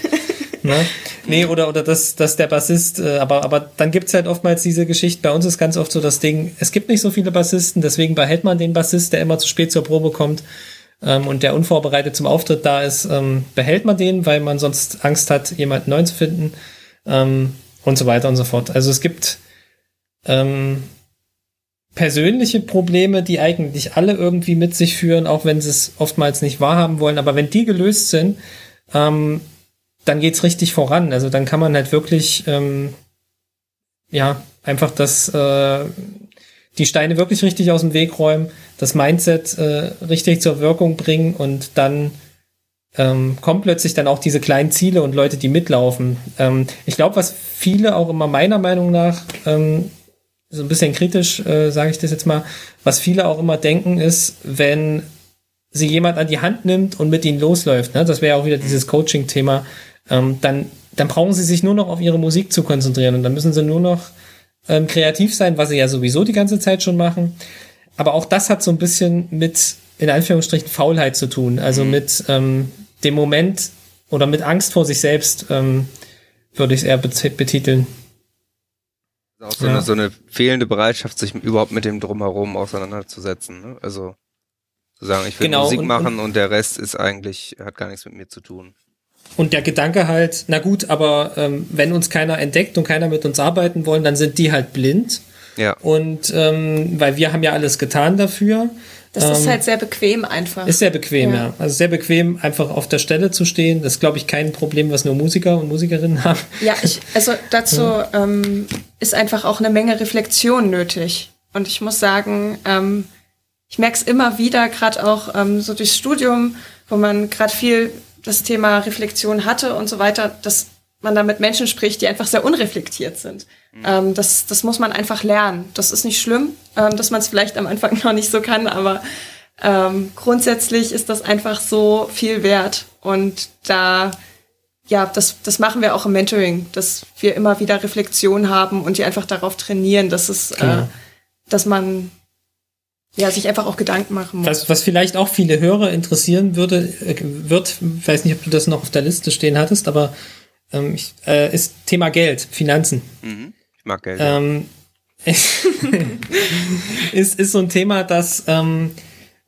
Ne? Nee, oder, oder dass, dass der Bassist, äh, aber, aber dann gibt's halt oftmals diese Geschichte, bei uns ist ganz oft so das Ding, es gibt nicht so viele Bassisten, deswegen behält man den Bassist, der immer zu spät zur Probe kommt ähm, und der unvorbereitet zum Auftritt da ist, ähm, behält man den, weil man sonst Angst hat, jemanden neuen zu finden ähm, und so weiter und so fort. Also es gibt ähm, persönliche Probleme, die eigentlich alle irgendwie mit sich führen, auch wenn sie es oftmals nicht wahrhaben wollen. Aber wenn die gelöst sind, ähm, dann geht's richtig voran. Also dann kann man halt wirklich, ähm, ja, einfach das, äh, die Steine wirklich richtig aus dem Weg räumen, das Mindset äh, richtig zur Wirkung bringen und dann ähm, kommen plötzlich dann auch diese kleinen Ziele und Leute, die mitlaufen. Ähm, ich glaube, was viele auch immer meiner Meinung nach ähm, so ein bisschen kritisch, äh, sage ich das jetzt mal, was viele auch immer denken ist, wenn sie jemand an die Hand nimmt und mit ihnen losläuft, ne? das wäre auch wieder dieses Coaching-Thema, ähm, dann, dann brauchen sie sich nur noch auf ihre Musik zu konzentrieren und dann müssen sie nur noch ähm, kreativ sein, was sie ja sowieso die ganze Zeit schon machen. Aber auch das hat so ein bisschen mit, in Anführungsstrichen, Faulheit zu tun, also mhm. mit ähm, dem Moment oder mit Angst vor sich selbst, ähm, würde ich es eher betiteln. Auch so, ja. eine, so eine fehlende Bereitschaft, sich überhaupt mit dem Drumherum auseinanderzusetzen. Ne? Also zu sagen, ich will genau, Musik und, machen und, und der Rest ist eigentlich, hat gar nichts mit mir zu tun. Und der Gedanke halt, na gut, aber ähm, wenn uns keiner entdeckt und keiner mit uns arbeiten wollen, dann sind die halt blind. Ja. Und ähm, weil wir haben ja alles getan dafür. Das ähm, ist halt sehr bequem einfach. Ist sehr bequem, ja. ja. Also sehr bequem, einfach auf der Stelle zu stehen. Das ist, glaube ich, kein Problem, was nur Musiker und Musikerinnen haben. Ja, ich, also dazu ja. ähm, ist einfach auch eine Menge Reflexion nötig. Und ich muss sagen, ähm, ich merke es immer wieder, gerade auch ähm, so durchs Studium, wo man gerade viel das Thema Reflexion hatte und so weiter, dass man da mit Menschen spricht, die einfach sehr unreflektiert sind. Mhm. Ähm, das, das muss man einfach lernen. Das ist nicht schlimm, ähm, dass man es vielleicht am Anfang *laughs* noch nicht so kann, aber ähm, grundsätzlich ist das einfach so viel wert. Und da, ja, das, das machen wir auch im Mentoring, dass wir immer wieder Reflexion haben und die einfach darauf trainieren, dass es, äh, genau. äh, dass man ja, sich einfach auch Gedanken machen muss. Was, was vielleicht auch viele Hörer interessieren würde, äh, wird, weiß nicht, ob du das noch auf der Liste stehen hattest, aber ähm, ich, äh, ist Thema Geld, Finanzen. Mhm. Ich mag Geld. Ähm, *laughs* ist, ist so ein Thema, das, ähm,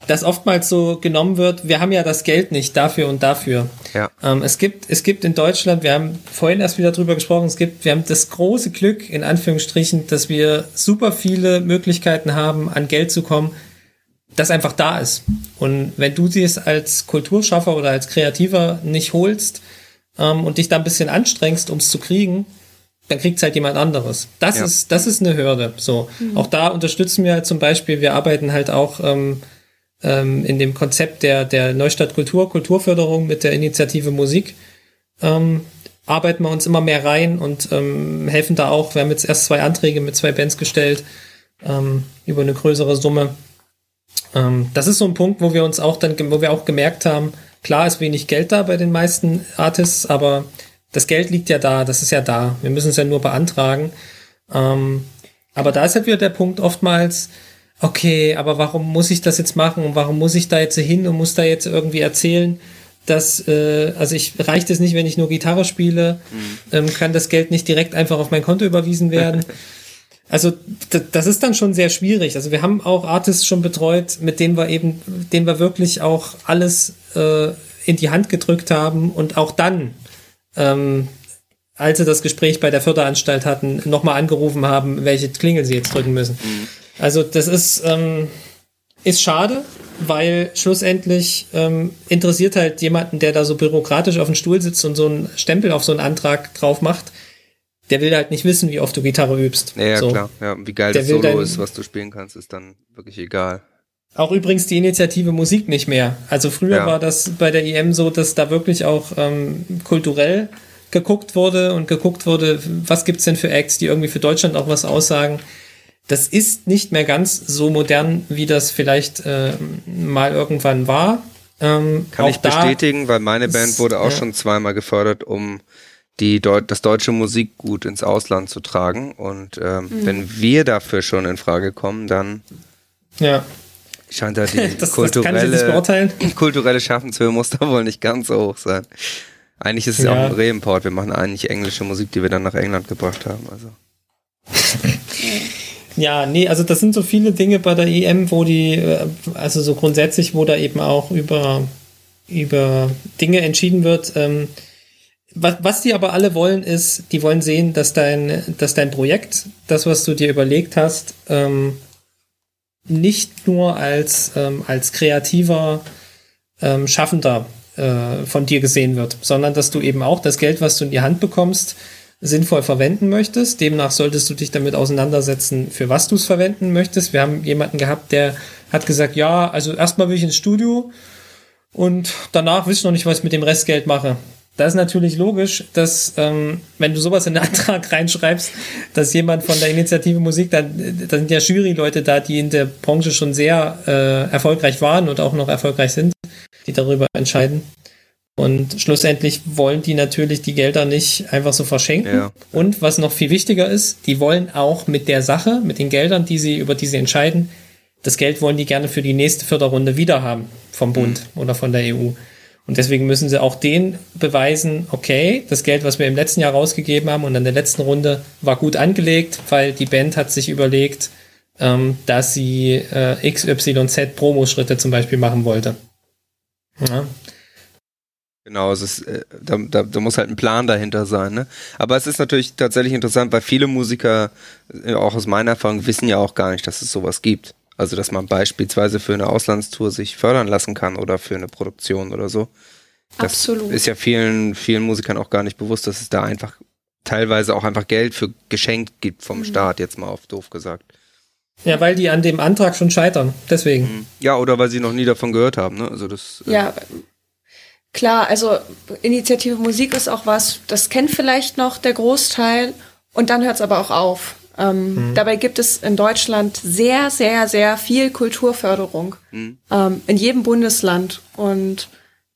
das oftmals so genommen wird. Wir haben ja das Geld nicht dafür und dafür. Ja. Ähm, es gibt, es gibt in Deutschland, wir haben vorhin erst wieder drüber gesprochen, es gibt, wir haben das große Glück, in Anführungsstrichen, dass wir super viele Möglichkeiten haben, an Geld zu kommen, das einfach da ist. Und wenn du sie es als Kulturschaffer oder als Kreativer nicht holst ähm, und dich da ein bisschen anstrengst, um es zu kriegen, dann kriegt es halt jemand anderes. Das ja. ist, das ist eine Hürde. So. Mhm. Auch da unterstützen wir halt zum Beispiel, wir arbeiten halt auch ähm, ähm, in dem Konzept der, der Neustadt Kultur, Kulturförderung mit der Initiative Musik. Ähm, arbeiten wir uns immer mehr rein und ähm, helfen da auch. Wir haben jetzt erst zwei Anträge mit zwei Bands gestellt ähm, über eine größere Summe. Ähm, das ist so ein Punkt, wo wir uns auch dann, wo wir auch gemerkt haben, klar ist wenig Geld da bei den meisten Artists, aber das Geld liegt ja da, das ist ja da. Wir müssen es ja nur beantragen. Ähm, aber da ist halt wieder der Punkt oftmals, okay, aber warum muss ich das jetzt machen und warum muss ich da jetzt hin und muss da jetzt irgendwie erzählen, dass, äh, also ich reicht es nicht, wenn ich nur Gitarre spiele, mhm. ähm, kann das Geld nicht direkt einfach auf mein Konto überwiesen werden. *laughs* also das ist dann schon sehr schwierig. Also wir haben auch Artists schon betreut, mit denen wir eben, denen wir wirklich auch alles äh, in die Hand gedrückt haben und auch dann ähm, als sie das Gespräch bei der Förderanstalt hatten, nochmal angerufen haben, welche Klingel sie jetzt drücken müssen. Mhm. Also das ist, ähm, ist schade, weil schlussendlich ähm, interessiert halt jemanden, der da so bürokratisch auf dem Stuhl sitzt und so einen Stempel auf so einen Antrag drauf macht, der will halt nicht wissen, wie oft du Gitarre übst. Ja, ja so. klar. Ja, wie geil der das Solo ist, was du spielen kannst, ist dann wirklich egal. Auch übrigens die Initiative Musik nicht mehr. Also früher ja. war das bei der EM so, dass da wirklich auch ähm, kulturell geguckt wurde und geguckt wurde, was gibt's denn für Acts, die irgendwie für Deutschland auch was aussagen. Das ist nicht mehr ganz so modern, wie das vielleicht äh, mal irgendwann war. Ähm, Kann ich bestätigen, weil meine Band wurde auch ja. schon zweimal gefördert, um die Deu das deutsche Musikgut ins Ausland zu tragen. Und ähm, mhm. wenn wir dafür schon in Frage kommen, dann ja. scheint da *laughs* die das, kulturelle, das *laughs* kulturelle Schaffenshöhe muss da wohl nicht ganz so hoch sein. Eigentlich ist es ja auch ein Reimport. Wir machen eigentlich englische Musik, die wir dann nach England gebracht haben. Also. *laughs* Ja, nee, also das sind so viele Dinge bei der EM, wo die, äh, also so grundsätzlich, wo da eben auch über, über Dinge entschieden wird. Ähm, was, was die aber alle wollen, ist, die wollen sehen, dass dein, dass dein Projekt, das, was du dir überlegt hast, ähm, nicht nur als, ähm, als kreativer ähm, Schaffender äh, von dir gesehen wird, sondern dass du eben auch das Geld, was du in die Hand bekommst, sinnvoll verwenden möchtest. Demnach solltest du dich damit auseinandersetzen, für was du es verwenden möchtest. Wir haben jemanden gehabt, der hat gesagt, ja, also erstmal will ich ins Studio und danach will ich noch nicht, was ich mit dem Restgeld mache. Da ist natürlich logisch, dass ähm, wenn du sowas in den *laughs* Antrag reinschreibst, dass jemand von der Initiative Musik, da, da sind ja Juryleute da, die in der Branche schon sehr äh, erfolgreich waren und auch noch erfolgreich sind, die darüber entscheiden. Und schlussendlich wollen die natürlich die Gelder nicht einfach so verschenken. Ja. Und was noch viel wichtiger ist, die wollen auch mit der Sache, mit den Geldern, die sie, über die sie entscheiden, das Geld wollen die gerne für die nächste Förderrunde wieder haben vom Bund mhm. oder von der EU. Und deswegen müssen sie auch den beweisen, okay, das Geld, was wir im letzten Jahr rausgegeben haben und an der letzten Runde war gut angelegt, weil die Band hat sich überlegt, ähm, dass sie äh, XYZ Promo-Schritte zum Beispiel machen wollte. Ja. Genau, es ist, äh, da, da, da muss halt ein Plan dahinter sein. Ne? Aber es ist natürlich tatsächlich interessant, weil viele Musiker, äh, auch aus meiner Erfahrung, wissen ja auch gar nicht, dass es sowas gibt. Also, dass man beispielsweise für eine Auslandstour sich fördern lassen kann oder für eine Produktion oder so. Das Absolut. ist ja vielen, vielen Musikern auch gar nicht bewusst, dass es da einfach teilweise auch einfach Geld für geschenkt gibt vom mhm. Staat, jetzt mal auf doof gesagt. Ja, weil die an dem Antrag schon scheitern, deswegen. Mhm. Ja, oder weil sie noch nie davon gehört haben, ne? Also das. Äh ja, klar, also Initiative Musik ist auch was, das kennt vielleicht noch der Großteil und dann hört es aber auch auf. Ähm, mhm. Dabei gibt es in Deutschland sehr, sehr, sehr viel Kulturförderung mhm. ähm, in jedem Bundesland. Und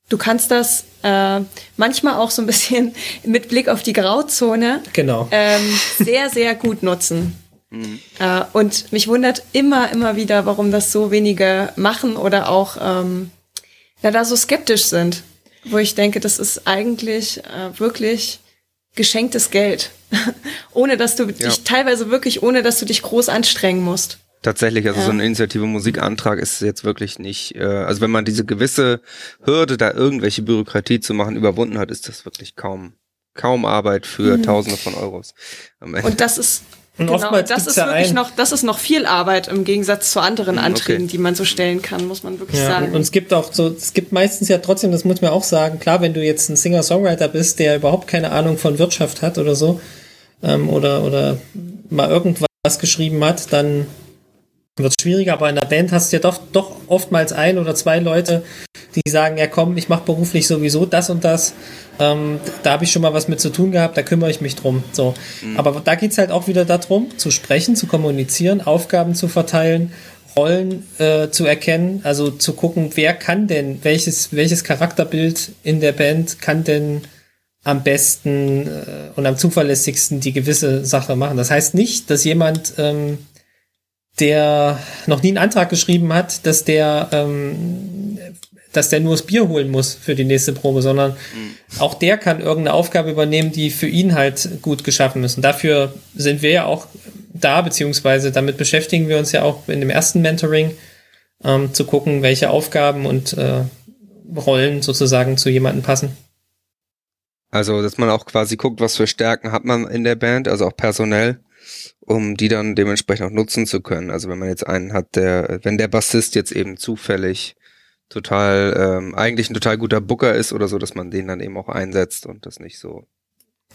du kannst das äh, manchmal auch so ein bisschen *laughs* mit Blick auf die Grauzone genau. ähm, sehr, sehr gut nutzen. Mhm. Äh, und mich wundert immer, immer wieder, warum das so wenige machen oder auch ähm, na, da so skeptisch sind. Wo ich denke, das ist eigentlich äh, wirklich geschenktes Geld. *laughs* ohne dass du ja. dich teilweise wirklich, ohne dass du dich groß anstrengen musst. Tatsächlich, also ja. so eine Initiative Musikantrag ist jetzt wirklich nicht, äh, also wenn man diese gewisse Hürde, da irgendwelche Bürokratie zu machen, überwunden hat, ist das wirklich kaum, kaum Arbeit für mhm. Tausende von Euros. Und das ist und genau, oftmals das ist ja wirklich ein. noch, das ist noch viel Arbeit im Gegensatz zu anderen hm, Anträgen, okay. die man so stellen kann, muss man wirklich ja, sagen. Und es gibt auch so, es gibt meistens ja trotzdem, das muss man auch sagen, klar, wenn du jetzt ein Singer-Songwriter bist, der überhaupt keine Ahnung von Wirtschaft hat oder so, ähm, oder, oder mal irgendwas geschrieben hat, dann wird es schwieriger, aber in der Band hast du ja doch, doch oftmals ein oder zwei Leute, die sagen, ja komm, ich mache beruflich sowieso das und das ähm, da habe ich schon mal was mit zu tun gehabt, da kümmere ich mich drum. So. Mhm. Aber da geht es halt auch wieder darum, zu sprechen, zu kommunizieren, Aufgaben zu verteilen, Rollen äh, zu erkennen, also zu gucken, wer kann denn, welches, welches Charakterbild in der Band kann denn am besten äh, und am zuverlässigsten die gewisse Sache machen. Das heißt nicht, dass jemand, ähm, der noch nie einen Antrag geschrieben hat, dass der ähm, dass der nur das Bier holen muss für die nächste Probe, sondern mhm. auch der kann irgendeine Aufgabe übernehmen, die für ihn halt gut geschaffen ist. Und dafür sind wir ja auch da, beziehungsweise damit beschäftigen wir uns ja auch in dem ersten Mentoring, ähm, zu gucken, welche Aufgaben und äh, Rollen sozusagen zu jemandem passen. Also, dass man auch quasi guckt, was für Stärken hat man in der Band, also auch personell, um die dann dementsprechend auch nutzen zu können. Also wenn man jetzt einen hat, der, wenn der Bassist jetzt eben zufällig total, ähm, eigentlich ein total guter Booker ist oder so, dass man den dann eben auch einsetzt und das nicht so.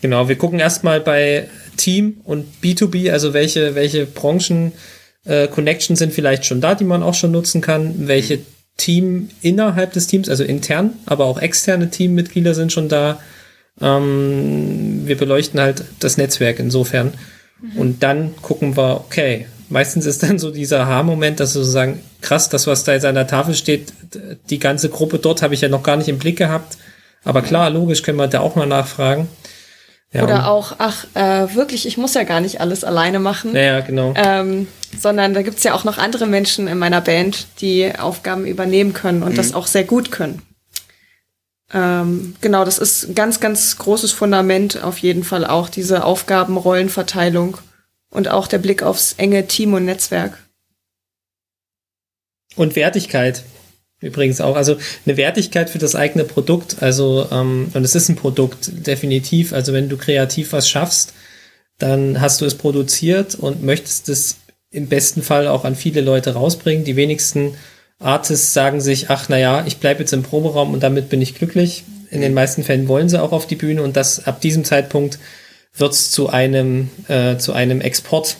Genau, wir gucken erstmal bei Team und B2B, also welche, welche Branchen äh, Connections sind vielleicht schon da, die man auch schon nutzen kann, welche. Team innerhalb des Teams, also intern, aber auch externe Teammitglieder sind schon da. Ähm, wir beleuchten halt das Netzwerk insofern. Mhm. Und dann gucken wir, okay, meistens ist dann so dieser Aha-Moment, dass sozusagen, krass, das, was da jetzt an der Tafel steht, die ganze Gruppe dort habe ich ja noch gar nicht im Blick gehabt. Aber klar, logisch können wir da auch mal nachfragen. Ja, Oder auch, ach, äh, wirklich, ich muss ja gar nicht alles alleine machen. Ja, genau. Ähm, sondern da gibt's ja auch noch andere Menschen in meiner Band, die Aufgaben übernehmen können und mhm. das auch sehr gut können. Ähm, genau, das ist ein ganz, ganz großes Fundament auf jeden Fall auch, diese Aufgabenrollenverteilung und auch der Blick aufs enge Team und Netzwerk. Und Wertigkeit übrigens auch. Also eine Wertigkeit für das eigene Produkt. Also, ähm, und es ist ein Produkt, definitiv. Also wenn du kreativ was schaffst, dann hast du es produziert und möchtest es im besten Fall auch an viele Leute rausbringen. Die wenigsten Artists sagen sich, ach naja, ich bleibe jetzt im Proberaum und damit bin ich glücklich. In den meisten Fällen wollen sie auch auf die Bühne und das ab diesem Zeitpunkt wird es zu einem, äh, zu einem Export,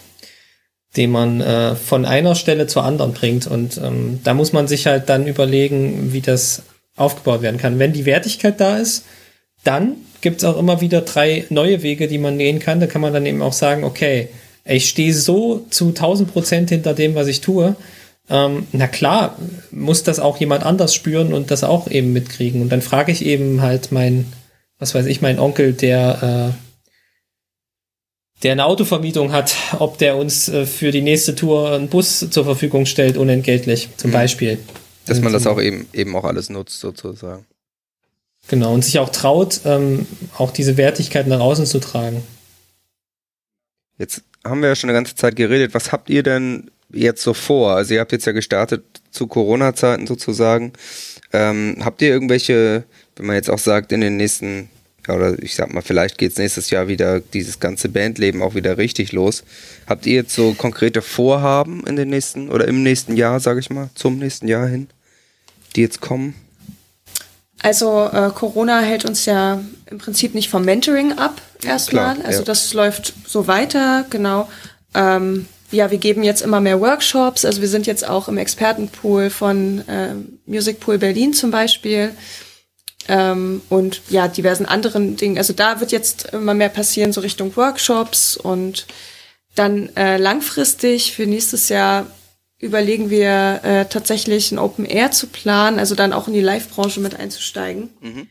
den man äh, von einer Stelle zur anderen bringt. Und ähm, da muss man sich halt dann überlegen, wie das aufgebaut werden kann. Wenn die Wertigkeit da ist, dann gibt es auch immer wieder drei neue Wege, die man gehen kann. Da kann man dann eben auch sagen, okay, ich stehe so zu 1000 Prozent hinter dem, was ich tue ähm, na klar, muss das auch jemand anders spüren und das auch eben mitkriegen. Und dann frage ich eben halt mein, was weiß ich, mein Onkel, der, äh, der eine Autovermietung hat, ob der uns äh, für die nächste Tour einen Bus zur Verfügung stellt, unentgeltlich, zum mhm. Beispiel. Dass man das auch eben, eben auch alles nutzt, sozusagen. Genau, und sich auch traut, ähm, auch diese Wertigkeit nach außen zu tragen. Jetzt haben wir ja schon eine ganze Zeit geredet. Was habt ihr denn jetzt so vor? Also ihr habt jetzt ja gestartet zu Corona-Zeiten sozusagen. Ähm, habt ihr irgendwelche, wenn man jetzt auch sagt, in den nächsten, oder ich sag mal, vielleicht geht's nächstes Jahr wieder dieses ganze Bandleben auch wieder richtig los. Habt ihr jetzt so konkrete Vorhaben in den nächsten oder im nächsten Jahr, sage ich mal, zum nächsten Jahr hin, die jetzt kommen? Also äh, Corona hält uns ja im Prinzip nicht vom Mentoring ab erstmal. also ja. das läuft so weiter, genau. Ähm, ja, wir geben jetzt immer mehr Workshops. Also wir sind jetzt auch im Expertenpool von äh, Music Pool Berlin zum Beispiel. Ähm, und ja, diversen anderen Dingen. Also da wird jetzt immer mehr passieren, so Richtung Workshops und dann äh, langfristig für nächstes Jahr überlegen wir äh, tatsächlich ein Open Air zu planen, also dann auch in die Live-Branche mit einzusteigen. Mhm.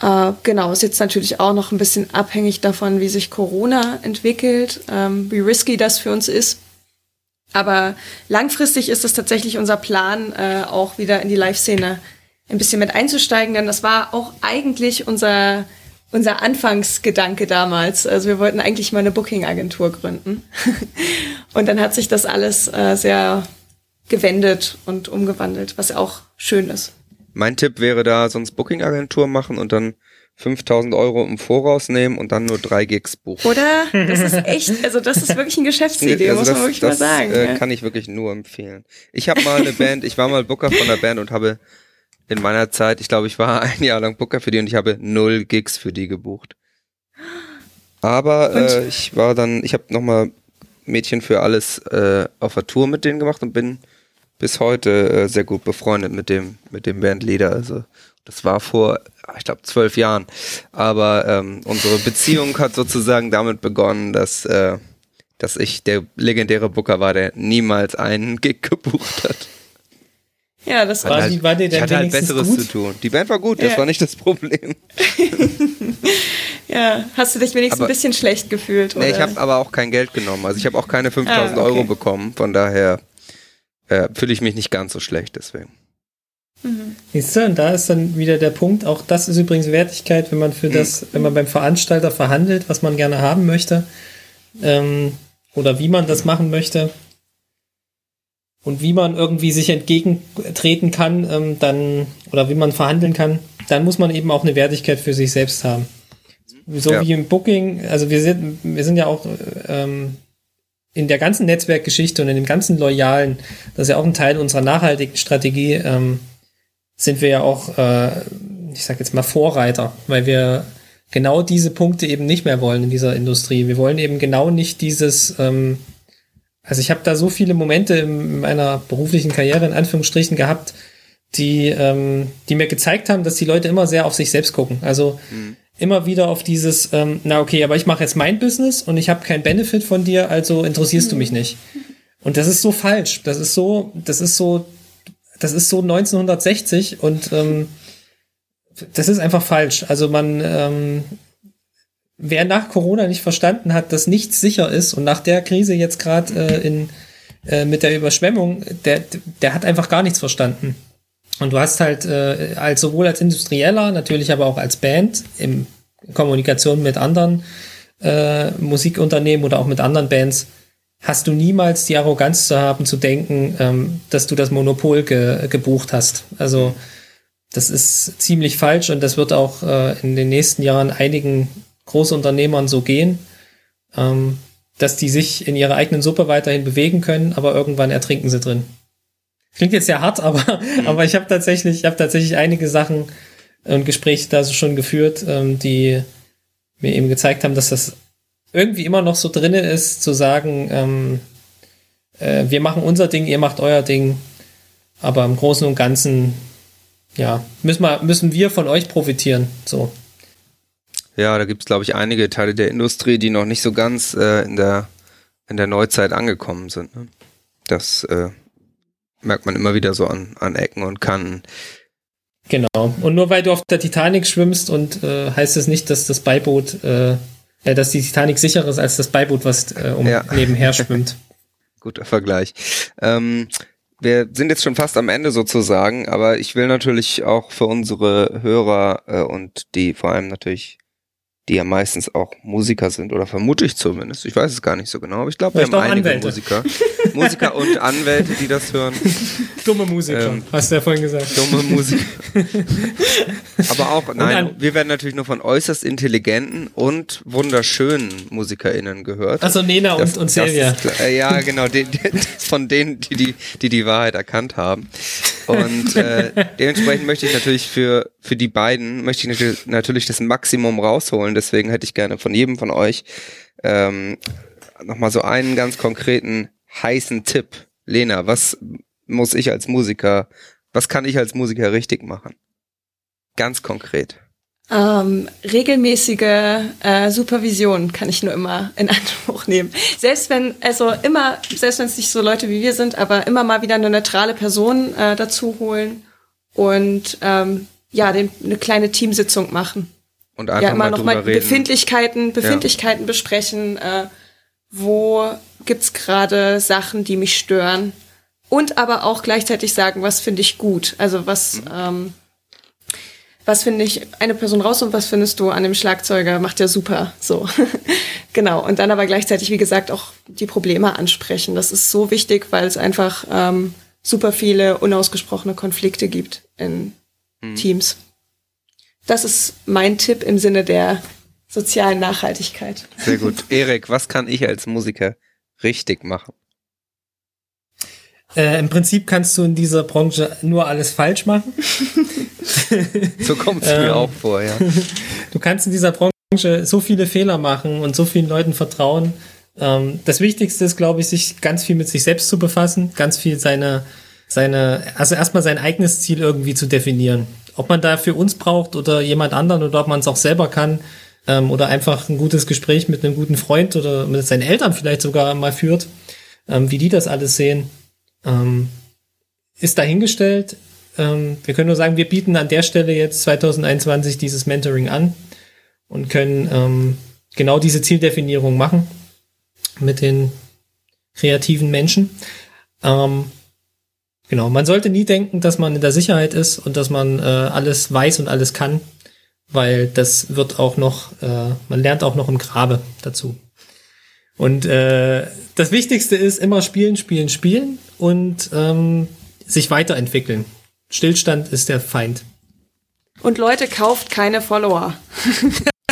Äh, genau, ist jetzt natürlich auch noch ein bisschen abhängig davon, wie sich Corona entwickelt, ähm, wie risky das für uns ist. Aber langfristig ist es tatsächlich unser Plan, äh, auch wieder in die Live-Szene ein bisschen mit einzusteigen, denn das war auch eigentlich unser, unser Anfangsgedanke damals. Also wir wollten eigentlich mal eine Booking-Agentur gründen. *laughs* und dann hat sich das alles äh, sehr gewendet und umgewandelt, was auch schön ist. Mein Tipp wäre da sonst Booking-Agentur machen und dann 5000 Euro im Voraus nehmen und dann nur drei Gigs buchen. Oder? Das ist echt, also das ist wirklich eine Geschäftsidee, also muss das, man wirklich das, mal sagen. Äh, ja. Kann ich wirklich nur empfehlen. Ich habe mal eine Band, ich war mal Booker von der Band und habe in meiner Zeit, ich glaube, ich war *laughs* ein Jahr lang Booker für die und ich habe null Gigs für die gebucht. Aber äh, ich war dann, ich habe nochmal Mädchen für alles äh, auf der Tour mit denen gemacht und bin bis heute äh, sehr gut befreundet mit dem, mit dem Bandleader. Also das war vor, ich glaube, zwölf Jahren. Aber ähm, unsere Beziehung hat sozusagen damit begonnen, dass, äh, dass ich der legendäre Booker war, der niemals einen *laughs* Gig gebucht hat. Ja, das war, halt, war dir denn Ich hatte halt Besseres gut? zu tun. Die Band war gut, das ja. war nicht das Problem. *laughs* ja, hast du dich wenigstens aber, ein bisschen schlecht gefühlt? Oder? Nee, ich habe aber auch kein Geld genommen. Also ich habe auch keine 5000 ah, okay. Euro bekommen. Von daher äh, fühle ich mich nicht ganz so schlecht deswegen. Mhm. Siehst du, und da ist dann wieder der Punkt, auch das ist übrigens Wertigkeit, wenn man für mhm. das, wenn man beim Veranstalter verhandelt, was man gerne haben möchte, ähm, oder wie man das machen möchte und wie man irgendwie sich entgegentreten kann, ähm, dann, oder wie man verhandeln kann, dann muss man eben auch eine Wertigkeit für sich selbst haben. So ja. wie im Booking, also wir sind, wir sind ja auch ähm, in der ganzen Netzwerkgeschichte und in dem ganzen Loyalen, das ist ja auch ein Teil unserer nachhaltigen Strategie, ähm, sind wir ja auch, äh, ich sag jetzt mal, Vorreiter, weil wir genau diese Punkte eben nicht mehr wollen in dieser Industrie. Wir wollen eben genau nicht dieses, ähm, also ich habe da so viele Momente in meiner beruflichen Karriere in Anführungsstrichen gehabt, die, ähm, die mir gezeigt haben, dass die Leute immer sehr auf sich selbst gucken. Also mhm immer wieder auf dieses, ähm, na okay, aber ich mache jetzt mein Business und ich habe keinen Benefit von dir, also interessierst du mich nicht. Und das ist so falsch. Das ist so, das ist so, das ist so 1960 und ähm, das ist einfach falsch. Also man, ähm, wer nach Corona nicht verstanden hat, dass nichts sicher ist und nach der Krise jetzt gerade äh, in äh, mit der Überschwemmung, der, der hat einfach gar nichts verstanden. Und du hast halt äh, als sowohl als Industrieller, natürlich aber auch als Band in Kommunikation mit anderen äh, Musikunternehmen oder auch mit anderen Bands, hast du niemals die Arroganz zu haben, zu denken, ähm, dass du das Monopol ge gebucht hast. Also das ist ziemlich falsch und das wird auch äh, in den nächsten Jahren einigen Großunternehmern so gehen, ähm, dass die sich in ihrer eigenen Suppe weiterhin bewegen können, aber irgendwann ertrinken sie drin. Klingt jetzt sehr hart, *laughs* aber, mhm. aber ich habe tatsächlich, ich habe tatsächlich einige Sachen und Gespräche da so schon geführt, ähm, die mir eben gezeigt haben, dass das irgendwie immer noch so drinne ist, zu sagen, ähm, äh, wir machen unser Ding, ihr macht euer Ding, aber im Großen und Ganzen, ja, müssen wir, müssen wir von euch profitieren, so. Ja, da gibt es, glaube ich, einige Teile der Industrie, die noch nicht so ganz äh, in, der, in der Neuzeit angekommen sind. Ne? Das äh, merkt man immer wieder so an, an Ecken und Kanten. Genau. Und nur weil du auf der Titanic schwimmst und äh, heißt es nicht, dass das Beiboot, äh, äh, dass die Titanic sicherer ist als das Beiboot, was äh, um ja. *laughs* nebenher schwimmt. *laughs* Guter Vergleich. Ähm, wir sind jetzt schon fast am Ende sozusagen, aber ich will natürlich auch für unsere Hörer äh, und die vor allem natürlich die ja meistens auch Musiker sind, oder vermute ich zumindest. Ich weiß es gar nicht so genau, aber ich glaube, wir haben einige Anwälte. Musiker. Musiker und Anwälte, die das hören. *laughs* Dumme Musiker, ähm, hast du ja vorhin gesagt. Dumme Musiker. *laughs* aber auch, nein, wir werden natürlich nur von äußerst intelligenten und wunderschönen MusikerInnen gehört. Also Nena das, und, und Silvia. Äh, ja, genau, die, die, von denen, die, die die die Wahrheit erkannt haben. Und äh, dementsprechend möchte ich natürlich für, für die beiden, möchte ich natürlich das Maximum rausholen. Deswegen hätte ich gerne von jedem von euch ähm, nochmal so einen ganz konkreten heißen Tipp. Lena, was muss ich als Musiker, was kann ich als Musiker richtig machen? Ganz konkret. Ähm, regelmäßige äh, Supervision kann ich nur immer in Anspruch nehmen. Selbst wenn, also immer, selbst wenn es nicht so Leute wie wir sind, aber immer mal wieder eine neutrale Person äh, dazu holen und ähm, ja, den, eine kleine Teamsitzung machen. Und einfach ja, immer mal noch mal Befindlichkeiten, Befindlichkeiten ja. besprechen. Äh, wo gibt's gerade Sachen, die mich stören? Und aber auch gleichzeitig sagen, was finde ich gut. Also was mhm. ähm, was finde ich eine Person raus und was findest du an dem Schlagzeuger, macht ja super. So. *laughs* genau. Und dann aber gleichzeitig, wie gesagt, auch die Probleme ansprechen. Das ist so wichtig, weil es einfach ähm, super viele unausgesprochene Konflikte gibt in mhm. Teams. Das ist mein Tipp im Sinne der sozialen Nachhaltigkeit. Sehr gut. *laughs* Erik, was kann ich als Musiker richtig machen? Äh, Im Prinzip kannst du in dieser Branche nur alles falsch machen. *laughs* so kommt es mir ähm, auch vor, ja. Du kannst in dieser Branche so viele Fehler machen und so vielen Leuten vertrauen. Ähm, das Wichtigste ist, glaube ich, sich ganz viel mit sich selbst zu befassen, ganz viel seine, seine, also erstmal sein eigenes Ziel irgendwie zu definieren. Ob man da für uns braucht oder jemand anderen oder ob man es auch selber kann ähm, oder einfach ein gutes Gespräch mit einem guten Freund oder mit seinen Eltern vielleicht sogar mal führt, ähm, wie die das alles sehen ähm, ist dahingestellt. Ähm, wir können nur sagen, wir bieten an der Stelle jetzt 2021 dieses Mentoring an und können ähm, genau diese Zieldefinierung machen mit den kreativen Menschen. Ähm, genau, man sollte nie denken, dass man in der Sicherheit ist und dass man äh, alles weiß und alles kann, weil das wird auch noch, äh, man lernt auch noch im Grabe dazu. Und äh, das Wichtigste ist immer spielen, spielen, spielen und ähm, sich weiterentwickeln. Stillstand ist der Feind. Und Leute, kauft keine Follower.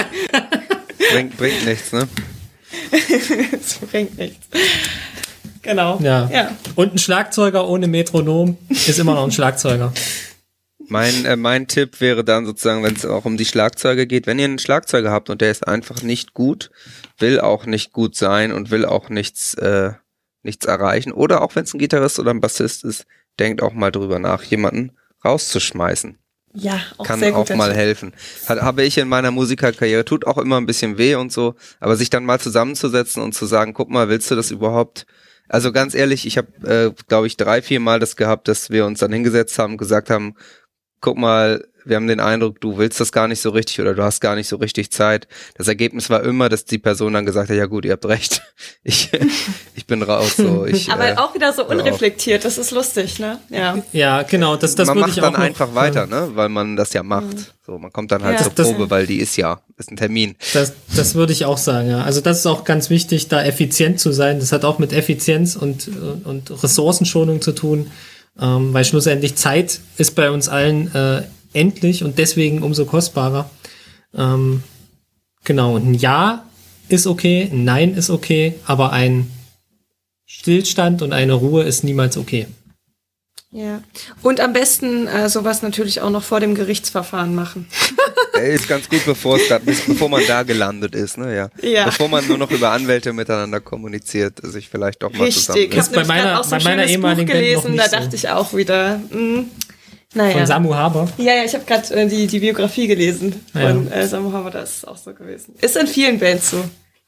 *laughs* bringt, bringt nichts, ne? *laughs* das bringt nichts. Genau. Ja. ja. Und ein Schlagzeuger ohne Metronom ist immer noch ein Schlagzeuger. Mein, äh, mein Tipp wäre dann sozusagen, wenn es auch um die Schlagzeuge geht, wenn ihr einen Schlagzeuger habt und der ist einfach nicht gut, will auch nicht gut sein und will auch nichts, äh, nichts erreichen, oder auch wenn es ein Gitarrist oder ein Bassist ist, denkt auch mal drüber nach, jemanden rauszuschmeißen. Ja, auch kann sehr auch mal helfen. Hat, habe ich in meiner Musikerkarriere, tut auch immer ein bisschen weh und so, aber sich dann mal zusammenzusetzen und zu sagen, guck mal, willst du das überhaupt? Also ganz ehrlich, ich habe, äh, glaube ich, drei, vier Mal das gehabt, dass wir uns dann hingesetzt haben, gesagt haben, guck mal, wir haben den Eindruck, du willst das gar nicht so richtig oder du hast gar nicht so richtig Zeit. Das Ergebnis war immer, dass die Person dann gesagt hat, ja gut, ihr habt recht. *laughs* Ich, ich bin raus. So. *laughs* Ich, Aber äh, auch wieder so unreflektiert, das ist lustig, ne? Ja. Ja, genau, das, das man würde macht ich auch dann noch, einfach weiter, ne? Weil man das ja macht. So, man kommt dann halt Ja. zur Das- Probe, weil die ist ja, ist ein Termin. Das, das würde ich auch sagen, ja. Also das ist auch ganz wichtig, da effizient zu sein. Das hat auch mit Effizienz und, und Ressourcenschonung zu tun, ähm, weil schlussendlich Zeit ist bei uns allen äh, endlich und deswegen umso kostbarer. Ähm, genau, ein Ja ist okay, ein Nein ist okay, aber ein Stillstand und eine Ruhe ist niemals okay. Ja. Und am besten äh, sowas natürlich auch noch vor dem Gerichtsverfahren machen. *laughs* Ist ganz gut, bevor es da, bevor man da gelandet ist, ne? Ja. Ja. Bevor man nur noch über Anwälte miteinander kommuniziert, sich vielleicht doch mal zusammen. Richtig. Ich habe bei meiner- gerade auch so bei ein meiner schönes ehemaligen Buch gelesen, da so. dachte ich auch wieder, mh, naja. Von Samu Haber. ja, ja, ich habe gerade äh, die, die Biografie gelesen von Ja. äh, Samu Haber, das ist auch so gewesen. Ist in vielen Bands so.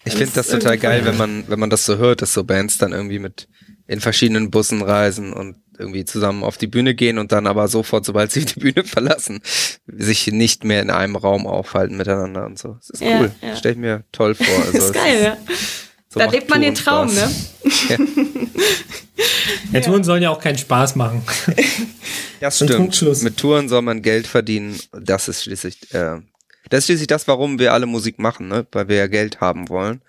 Ich finde das total geil, wenn man, wenn man das so hört, dass so Bands dann irgendwie mit in verschiedenen Bussen reisen und irgendwie zusammen auf die Bühne gehen und dann aber sofort, sobald sie die Bühne verlassen, sich nicht mehr in einem Raum aufhalten miteinander und so. Das ist Ja, cool. ja. Stell ich mir toll vor. Also ist geil, ja. so da lebt man den Traum, ne? Spaß. Ja, Touren sollen ja auch keinen Spaß machen. *laughs* Ja, Und stimmt. Mit Touren soll man Geld verdienen. Das ist schließlich, äh, das ist schließlich das, warum wir alle Musik machen, ne? Weil wir ja Geld haben wollen.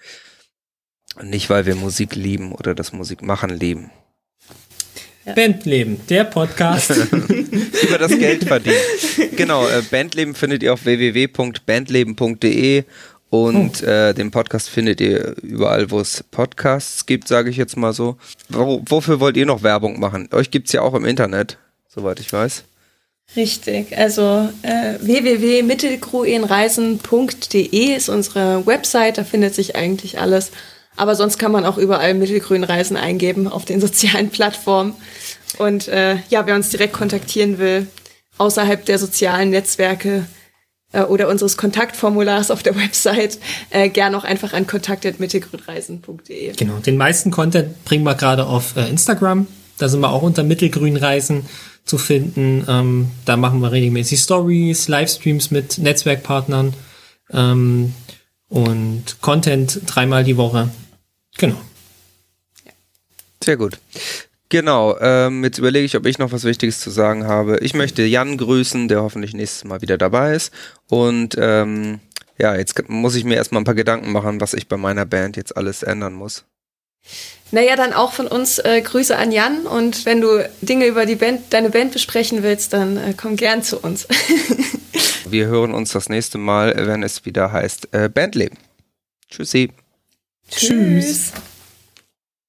Und nicht, weil wir Musik lieben oder das Musikmachen lieben. Bandleben, der Podcast. *laughs* über das Geld verdienen. Genau, äh, Bandleben findet ihr auf www.bandleben.de und äh, den Podcast findet ihr überall, wo es Podcasts gibt, sage ich jetzt mal so. Wo, wofür wollt ihr noch Werbung machen? Euch gibt's ja auch im Internet, soweit ich weiß. Richtig, also äh, www.mittelgrünreisen.de ist unsere Website, da findet sich eigentlich alles. Aber sonst kann man auch überall Mittelgrünreisen eingeben auf den sozialen Plattformen. Und äh, ja, wer uns direkt kontaktieren will, außerhalb der sozialen Netzwerke äh, oder unseres Kontaktformulars auf der *laughs* Website, äh, gern auch einfach an kontakt.mittelgrünreisen.de. Genau, den meisten Content bringen wir gerade auf äh, Instagram. Da sind wir auch unter Mittelgrünreisen zu finden. Ähm, da machen wir regelmäßig Stories, Livestreams mit Netzwerkpartnern ähm, und Content dreimal die Woche. Genau. Sehr gut. Genau, ähm, jetzt überlege ich, ob ich noch was Wichtiges zu sagen habe. Ich möchte Jan grüßen, der hoffentlich nächstes Mal wieder dabei ist. Und ähm, ja, jetzt muss ich mir erstmal ein paar Gedanken machen, was ich bei meiner Band jetzt alles ändern muss. Naja, dann auch von uns äh, Grüße an Jan und wenn du Dinge über die Band, deine Band besprechen willst, dann äh, komm gern zu uns. *laughs* Wir hören uns das nächste Mal, wenn es wieder heißt äh, Bandleben. Tschüssi. Tschüss.